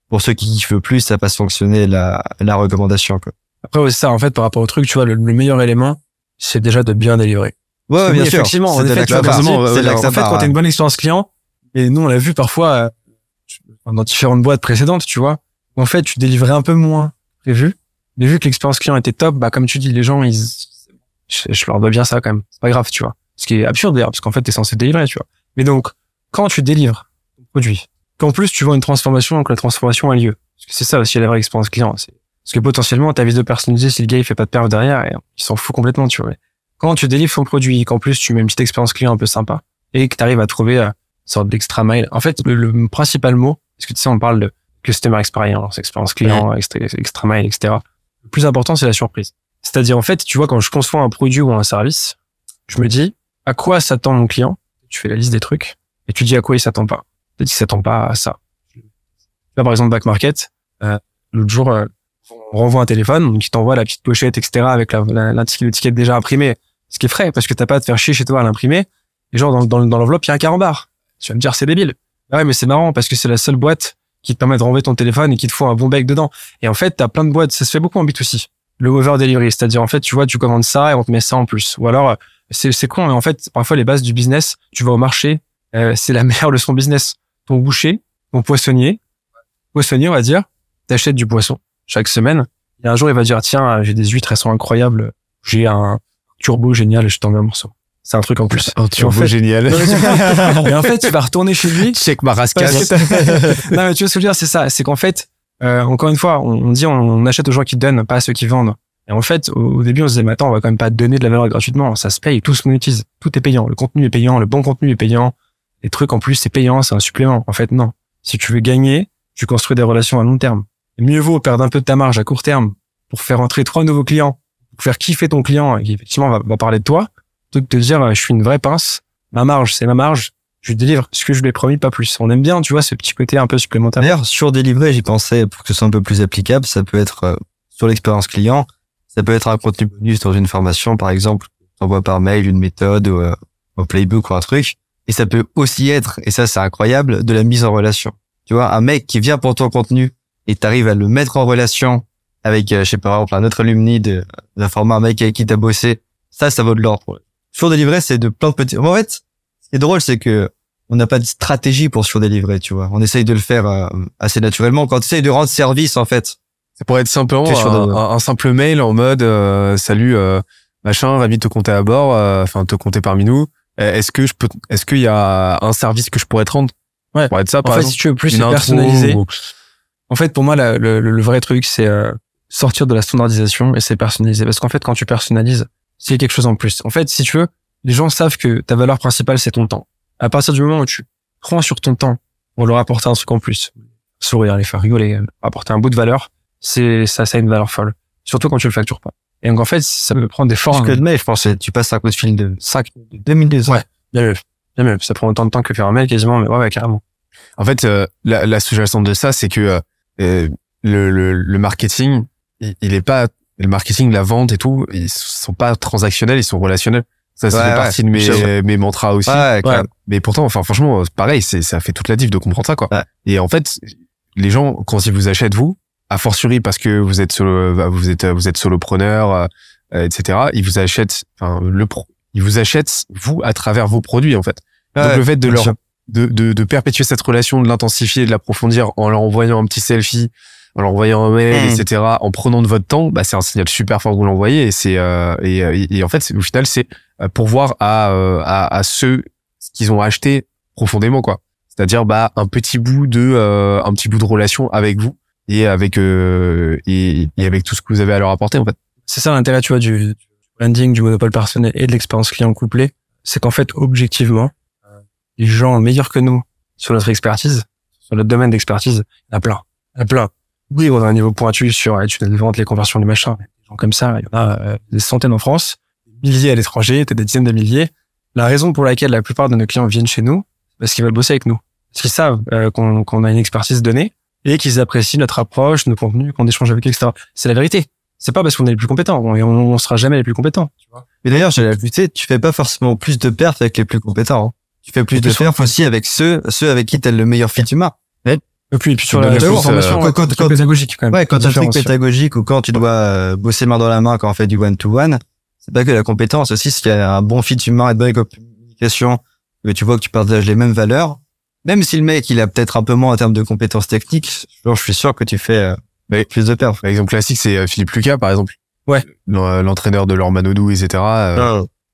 pour ceux qui kiffent le plus, ça passe fonctionner la, la recommandation, quoi. Après, ouais, c'est ça, en fait, par rapport au truc, tu vois, le, le meilleur élément, c'est déjà de bien délivrer. Ouais, bien oui, sûr. Effectivement, en C'est de que ça part. euh, en fait, quand t'as une bonne expérience client, et nous, on l'a vu parfois, euh, dans différentes boîtes précédentes, tu vois, où en fait, tu délivrais un peu moins prévu. Mais vu que l'expérience client était top, bah, comme tu dis, les gens, ils, je, leur dois bien ça quand même. C'est pas grave, tu vois. Ce qui est absurde d'ailleurs, parce qu'en fait, t'es censé délivrer, tu vois. Mais donc, quand tu délivres ton produit, qu'en plus tu vois une transformation, donc la transformation a lieu. Parce que c'est ça aussi la vraie expérience client. Parce que potentiellement, ta vis de personnaliser si le gars il fait pas de perf derrière, et il s'en fout complètement, tu vois. Mais quand tu délivres ton produit, qu'en plus tu mets une petite expérience client un peu sympa, et que tu arrives à trouver euh, sorte d'extra mile. En fait, le, le principal mot, parce que tu sais, on parle de customer experience, expérience client, extra, extra mile, etc. Le plus important, c'est la surprise. C'est-à-dire, en fait, tu vois, quand je conçois un produit ou un service, je me dis, à quoi s'attend mon client? Tu fais la liste des trucs, et tu dis à quoi il s'attend pas. Peut-être qu'il s'attend pas à ça. Là, par exemple, Back Market, euh, l'autre jour, euh, on renvoie un téléphone, donc il t'envoie la petite pochette, etc., avec la, la, la- l'étiquette déjà imprimée. Ce qui est frais, parce que t'as pas à te faire chier chez toi à l'imprimer. Et genre, dans, dans, dans l'enveloppe, il y a un carambar. Tu vas me dire, c'est débile. Ouais, mais c'est marrant, parce que c'est la seule boîte qui te permet de renvoyer ton téléphone et qui te faut un bon bec dedans. Et en fait, t'as plein de boîtes, ça se fait beaucoup en B2C. Le over delivery, c'est-à-dire, en fait, tu vois, tu commandes ça et on te met ça en plus. Ou alors, euh, c'est, c'est con, mais en fait, parfois, les bases du business, tu vas au marché, euh, c'est la meilleure leçon business. Ton boucher, ton poissonnier, poissonnier, on va dire, t'achètes du poisson chaque semaine. Et un jour, il va dire, tiens, j'ai des huîtres, elles sont incroyables. J'ai un turbo génial, je t'en mets un morceau. C'est un truc en plus. Un turbo turbo génial. Et en fait, tu vas retourner chez lui. Check ma parce rascasse. que t'as- non, mais tu vois ce que je veux dire, c'est ça. C'est qu'en fait, euh, encore une fois, on, on dit on, on achète aux gens qui donnent, pas à ceux qui vendent. Et en fait, au, au début, on se disait, mais attends, on va quand même pas donner de la valeur gratuitement. Ça se paye, tout se monétise. Tout est payant. Le contenu est payant, le bon contenu est payant. Les trucs, en plus, c'est payant, c'est un supplément. En fait, non. Si tu veux gagner, tu construis des relations à long terme. Et mieux vaut perdre un peu de ta marge à court terme pour faire entrer trois nouveaux clients, pour faire kiffer ton client et qui effectivement va, va parler de toi, plutôt que de dire, euh, je suis une vraie pince, ma marge, c'est ma marge, je délivre ce que je lui ai promis, pas plus. On aime bien, tu vois, ce petit côté un peu supplémentaire. D'ailleurs, sur délivrer, j'y pensais pour que ce soit un peu plus applicable. Ça peut être euh, sur l'expérience client. Ça peut être un contenu bonus dans une formation, par exemple. T'envoies par mail une méthode ou euh, un playbook ou un truc. Et ça peut aussi être, et ça c'est incroyable, de la mise en relation. Tu vois, un mec qui vient pour ton contenu et t'arrives à le mettre en relation avec, euh, je sais pas, par exemple, un autre alumni d'un format, un mec avec qui t'as bossé. Ça, ça vaut de l'or. Surdélivrer, c'est de plein de petits... En fait, ce qui est drôle, c'est que on n'a pas de stratégie pour surdélivrer, tu vois. On essaye de le faire euh, assez naturellement. Quand tu essayes de rendre service, en fait, Ça pourrait être simplement un, un- un simple mail en mode euh, salut euh, machin, ravi de te compter à bord, euh, enfin te compter parmi nous. Euh, Est-ce que je peux, est-ce qu'il y a un service que je pourrais te rendre? Ouais. Ça pourrait être ça, En par fait, exemple. si tu veux plus c'est ou- En fait, pour moi, la- le, le- le vrai truc, c'est euh, sortir de la standardisation et c'est personnaliser. Parce qu'en fait, quand tu personnalises, c'est quelque chose en plus. En fait, si tu veux, les gens savent que ta valeur principale, c'est ton temps. À partir du moment où tu prends sur ton temps pour leur apporter un truc en plus, sourire, les faire rigoler, apporter un bout de valeur, c'est ça, ça a une valeur folle. Surtout quand tu le factures pas. Et donc, en fait, ça peut prendre des Parce formes. que de mail, je pense, tu passes un coup de fil de 5, 2002. Ouais. Bien mieux. Bien mieux. Ça prend autant de temps que faire un mail quasiment, mais ouais, ouais, carrément. En fait, euh, la, la sous-jacente de ça, c'est que euh, euh, le, le, le marketing, il, il est pas le marketing, la vente et tout, ils sont pas transactionnels, ils sont relationnels. Ça, ça Ouais, partie de c'est mes, mes mantras aussi. Ouais. Mais pourtant, enfin, franchement, c'est pareil, c'est, ça fait toute la diff de comprendre ça, quoi. Ouais. Et en fait, les gens, quand ils vous achètent, vous, a fortiori parce que vous êtes solo, bah, vous êtes, vous êtes solopreneur, euh, etc., ils vous achètent, enfin, le pro, ils vous achètent, vous, à travers vos produits, en fait. Donc, le fait de leur, de, de, de perpétuer cette relation, de l'intensifier, de l'approfondir en leur envoyant un petit selfie, en leur envoyant un mail, Mm. etc., en prenant de votre temps, bah, c'est un signal super fort que vous l'envoyez et c'est, euh, et, euh, et en fait, c'est- au final, c'est euh, pourvoir à, euh, à, à ceux qu'ils ont acheté profondément, quoi. C'est-à-dire, bah, un petit bout de, euh, un petit bout de relation avec vous et avec, euh, et, et avec tout ce que vous avez à leur apporter, en fait. c'est ça l'intérêt, tu vois, du, du branding, du monopole personnel et de l'expérience client couplée, c'est qu'en fait, objectivement, euh, les gens meilleurs que nous sur notre expertise, sur notre domaine d'expertise, il y en a plein. Il y en a plein. Oui, on a un niveau pointu sur euh, l'étude de vente, les conversions, les machins. Des gens comme ça, il y en a euh, des centaines en France, des milliers à l'étranger, peut-être des dizaines de milliers. la raison pour laquelle la plupart de nos clients viennent chez nous, parce qu'ils veulent bosser avec nous. Parce qu'ils savent euh, qu'on a une expertise donnée et qu'ils apprécient notre approche, nos contenus, qu'on échange avec eux, etc. C'est la vérité. C'est pas parce qu'on est les plus compétents. On, on, on sera jamais les plus compétents. Tu vois. Mais d'ailleurs, j'allais ajouter, tu fais pas forcément plus de pertes avec les plus compétents. hein. Tu fais plus de pertes aussi avec ceux, ceux avec qui t'as le meilleur fit humain. Et puis, et puis sur la, la formation, euh, quand- truc quand- pédagogique quand même. Ouais, quand t'as un truc tu pédagogique ou quand tu dois euh, bosser main dans la main quand on fait du one-to-one, c'est pas que la compétence aussi, c'est qu'il y a un bon fit humain et de bonne communication, que tu vois que tu partages les mêmes valeurs. Même si le mec, il a peut-être un peu moins en termes de compétences techniques, genre, je suis sûr que tu fais euh, plus de perf. L'exemple classique, c'est euh, Philippe Lucas, par exemple. Ouais. L'en- L'entraîneur de Laure Manodou, etc. euh,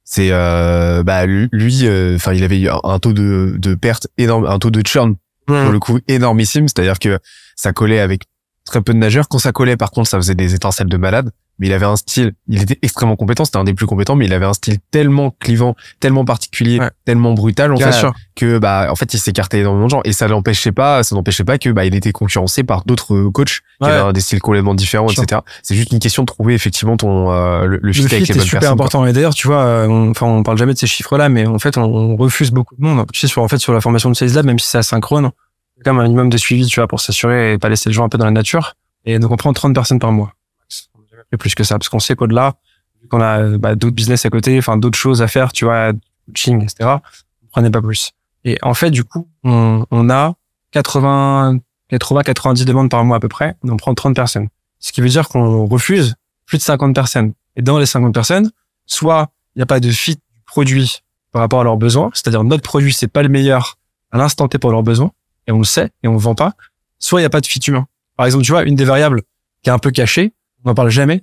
c'est euh, bah lui euh, enfin il avait eu un- un taux de de perte énorme un taux de churn pour le coup énormissime. C'est à dire que ça collait avec très peu de nageurs. Quand ça collait par contre ça faisait des étincelles de malade mais il avait un style il était extrêmement compétent c'était un des plus compétents mais il avait un style tellement clivant tellement particulier Ouais. tellement brutal en Bien fait sûr. que bah en fait il s'écartait énormément de gens et ça l'empêchait pas ça n'empêchait pas que bah il était concurrencé par d'autres euh, coachs qui avaient des styles complètement différents etc c'est juste une question de trouver effectivement ton euh, le, le fit Le avec fit les est bonnes super personnes, quoi. important. Et d'ailleurs, tu vois, euh, on, enfin, on parle jamais de ces chiffres-là, mais en fait, on, on refuse beaucoup de monde. Tu sais, sur, en fait, sur la formation de Sales Lab, même si c'est asynchrone, il y a quand même un minimum de suivi, tu vois, pour s'assurer et pas laisser les gens un peu dans la nature. Et donc, on prend 30 personnes par mois. Fait plus que ça, parce qu'on sait qu'au-delà, qu'on a bah, d'autres business à côté, enfin, d'autres choses à faire, tu vois, coaching, etc., on prenait pas plus. Et en fait, du coup, on, on a 80, 80, 90 demandes par mois à peu près, et on prend 30 personnes. Ce qui veut dire qu'on refuse plus de 50 personnes. Et dans les 50 personnes, soit il n'y a pas de fit du produit par rapport à leurs besoins, c'est-à-dire notre produit c'est pas le meilleur à l'instant T pour leurs besoins, et on le sait, et on le vend pas, soit il n'y a pas de fit humain. Par exemple, tu vois, une des variables qui est un peu cachée, on n'en parle jamais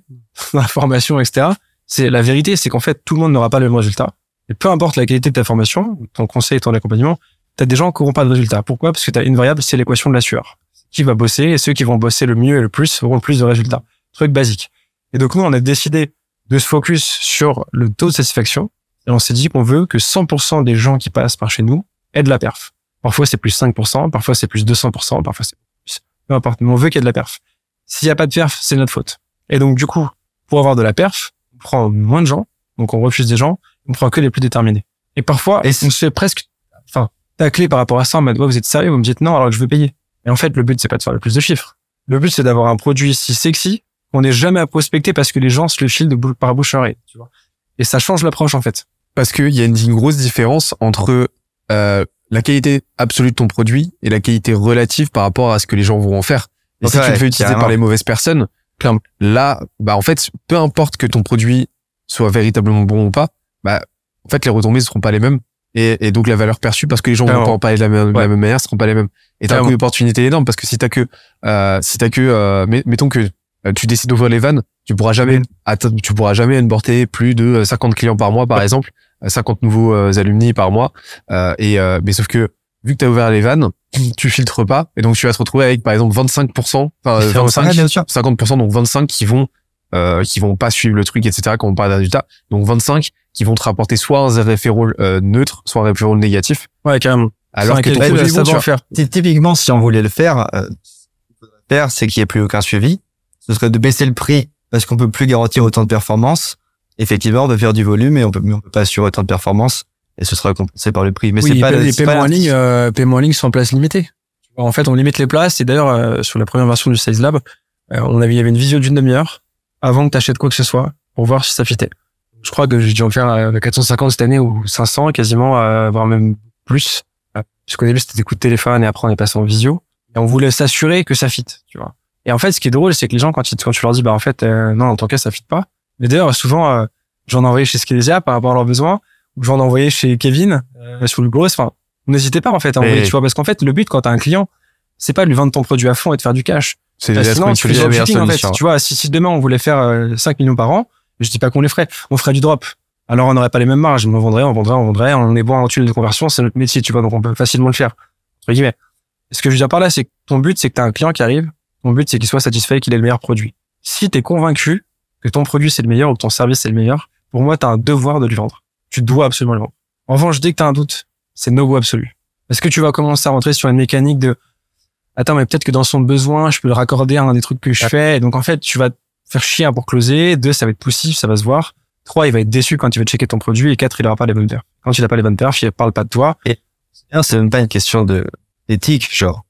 dans la formation, etc., c'est la vérité, c'est qu'en fait, tout le monde n'aura pas le même résultat. Et peu importe la qualité de ta formation, ton conseil ton accompagnement, tu as des gens qui n'auront pas de résultat. Pourquoi? Parce que tu as une variable, c'est l'équation de la sueur. Qui va bosser, et ceux qui vont bosser le mieux et le plus auront le plus de résultats. Truc basique. Et donc nous, on a décidé de se focus sur le taux de satisfaction. Et on s'est dit qu'on veut que 100% des gens qui passent par chez nous aient de la perf. Parfois c'est plus 5%, parfois c'est plus 200%, parfois c'est plus. Peu importe, mais on veut qu'il y ait de la perf. S'il n'y a pas de perf, c'est notre faute. Et donc du coup, pour avoir de la perf, on prend moins de gens, donc on refuse des gens, on prend que les plus déterminés. Et parfois, Et on se fait presque, enfin, tacler par rapport à ça en mode, Ouais, vous êtes sérieux, vous me dites non alors que je veux payer. Et en fait, le but c'est pas de faire le plus de chiffres. Le but c'est d'avoir un produit si sexy qu'on n'est jamais à prospecter parce que les gens se le filent de bou- par bouche à oreille, tu vois. Et ça change l'approche en fait. parce qu'il y a une, une grosse différence entre euh, la qualité absolue de ton produit et la qualité relative par rapport à ce que les gens vont en faire. Et si tu le fais utiliser par les mauvaises personnes, clairement, là, bah en fait, peu importe que ton produit soit véritablement bon ou pas, bah en fait les retombées ne seront pas les mêmes. Et, et donc la valeur perçue parce que les gens vont Clairement. pas en parler de la, même, de la Ouais. même manière, seront pas les mêmes. Et t'as Clairement. une opportunité énorme parce que si t'as que euh, si t'as que euh, met- mettons que euh, tu décides d'ouvrir les vannes, tu pourras jamais atteindre- tu pourras jamais onboarder plus de euh, 50 clients par mois par exemple, euh, 50 nouveaux euh, alumni par mois. Euh, et euh, mais sauf que vu que tu as ouvert les vannes, tu filtres pas et donc tu vas te retrouver avec par exemple 25%, enfin euh, 25, bien sûr. 50% donc 25 qui vont euh, qui vont pas suivre le truc etc quand on parle de résultats donc 25 qui vont te rapporter soit un référol euh, neutre soit un référol négatif Ouais, carrément. alors que ton tu savoir vois. faire. Ty- Typiquement, si on voulait le faire, euh, faire, c'est qu'il n'y ait plus aucun suivi. Ce serait de baisser le prix parce qu'on peut plus garantir autant de performance. Effectivement, on peut faire du volume et on peut, mais on peut pas assurer autant de performance et ce sera compensé par le prix. Mais oui, c'est pas les, paiements pas en ligne, euh, paiements en ligne sont en place limitée. En fait, on limite les places. Et d'ailleurs, euh, sur la première version du Sales Lab, euh, on avait, il y avait une visio d'une demi-heure avant que tu achètes quoi que ce soit pour voir si ça fitait. Je crois que j'ai dû en faire euh, 450 cette année ou 500 quasiment, euh, voire même plus. Euh, Parce qu'au début, c'était des coups de téléphone et après, on est passé en visio. Et on voulait s'assurer que ça fit, tu vois. Et en fait, ce qui est drôle, c'est que les gens, quand, ils, quand tu leur dis, bah, en fait, euh, non, en tant cas, ça fit pas. Mais d'ailleurs, souvent, euh, j'en ai envoyé chez Skelesia par rapport à leurs besoins, ou j'en ai envoyé chez Kevin, euh, sur le gros, enfin, n'hésitez pas, en fait, à envoyer, tu vois, parce qu'en fait, le but, quand t'as un client, c'est pas de lui vendre ton produit à fond et de faire du cash. c'est sinon, tu fais dropshipping, en fait. solution. Tu vois, si, si demain, on voulait faire euh, 5 millions par an, je dis pas qu'on les ferait, on ferait du drop. Alors, on n'aurait pas les mêmes marges, mais on vendrait, on vendrait, on vendrait, on est bon en tunnel de conversion, c'est notre métier, tu vois, donc on peut facilement le faire. Entre guillemets. Et ce que je veux dire par là, c'est que ton but, c'est que t'as un client qui arrive, ton but, c'est qu'il soit satisfait et qu'il ait le meilleur produit. Si t'es convaincu que ton produit, c'est le meilleur ou que ton service, c'est le meilleur, pour moi, t'as un devoir de lui vendre. Tu dois absolument le vendre. En revanche, dès que t'as un doute, c'est no go absolu. Parce que tu vas commencer à rentrer sur une mécanique de, attends, mais peut-être que dans son besoin, je peux le raccorder à un des trucs que je fais. Et donc, en fait, tu vas te faire chier pour closer. Deux, ça va être poussif, ça va se voir. Trois, il va être déçu quand il va checker ton produit. Et quatre, il aura pas les bonnes perfs. Quand il a pas les bonnes perfs, il parle pas de toi. D'ailleurs, c'est même pas une question de d'éthique, genre.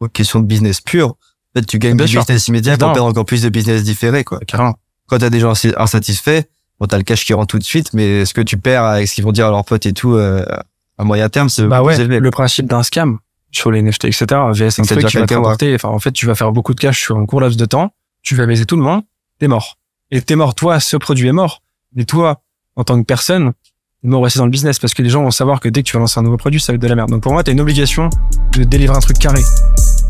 Une question de business pur. En fait, tu gagnes du business immédiat pour perdre encore plus de business différé, quoi. Carrément. Quand t'as des gens insatisfaits, bon, t'as le cash qui rentre tout de suite, mais ce que tu perds avec ce qu'ils vont dire à leurs potes et tout, euh, à moyen terme, c'est Bah ouais, élevé. le principe d'un scam sur les NFT, etc. VS un truc qui va. Enfin, en fait, tu vas faire beaucoup de cash sur un court laps de temps. Tu vas baiser tout le monde. T'es mort. Et t'es mort. Toi, ce produit est mort. Mais toi, en tant que personne, t'es mort aussi dans le business parce que les gens vont savoir que dès que tu vas lancer un nouveau produit, ça va être de la merde. Donc pour moi, t'as une obligation de délivrer un truc carré.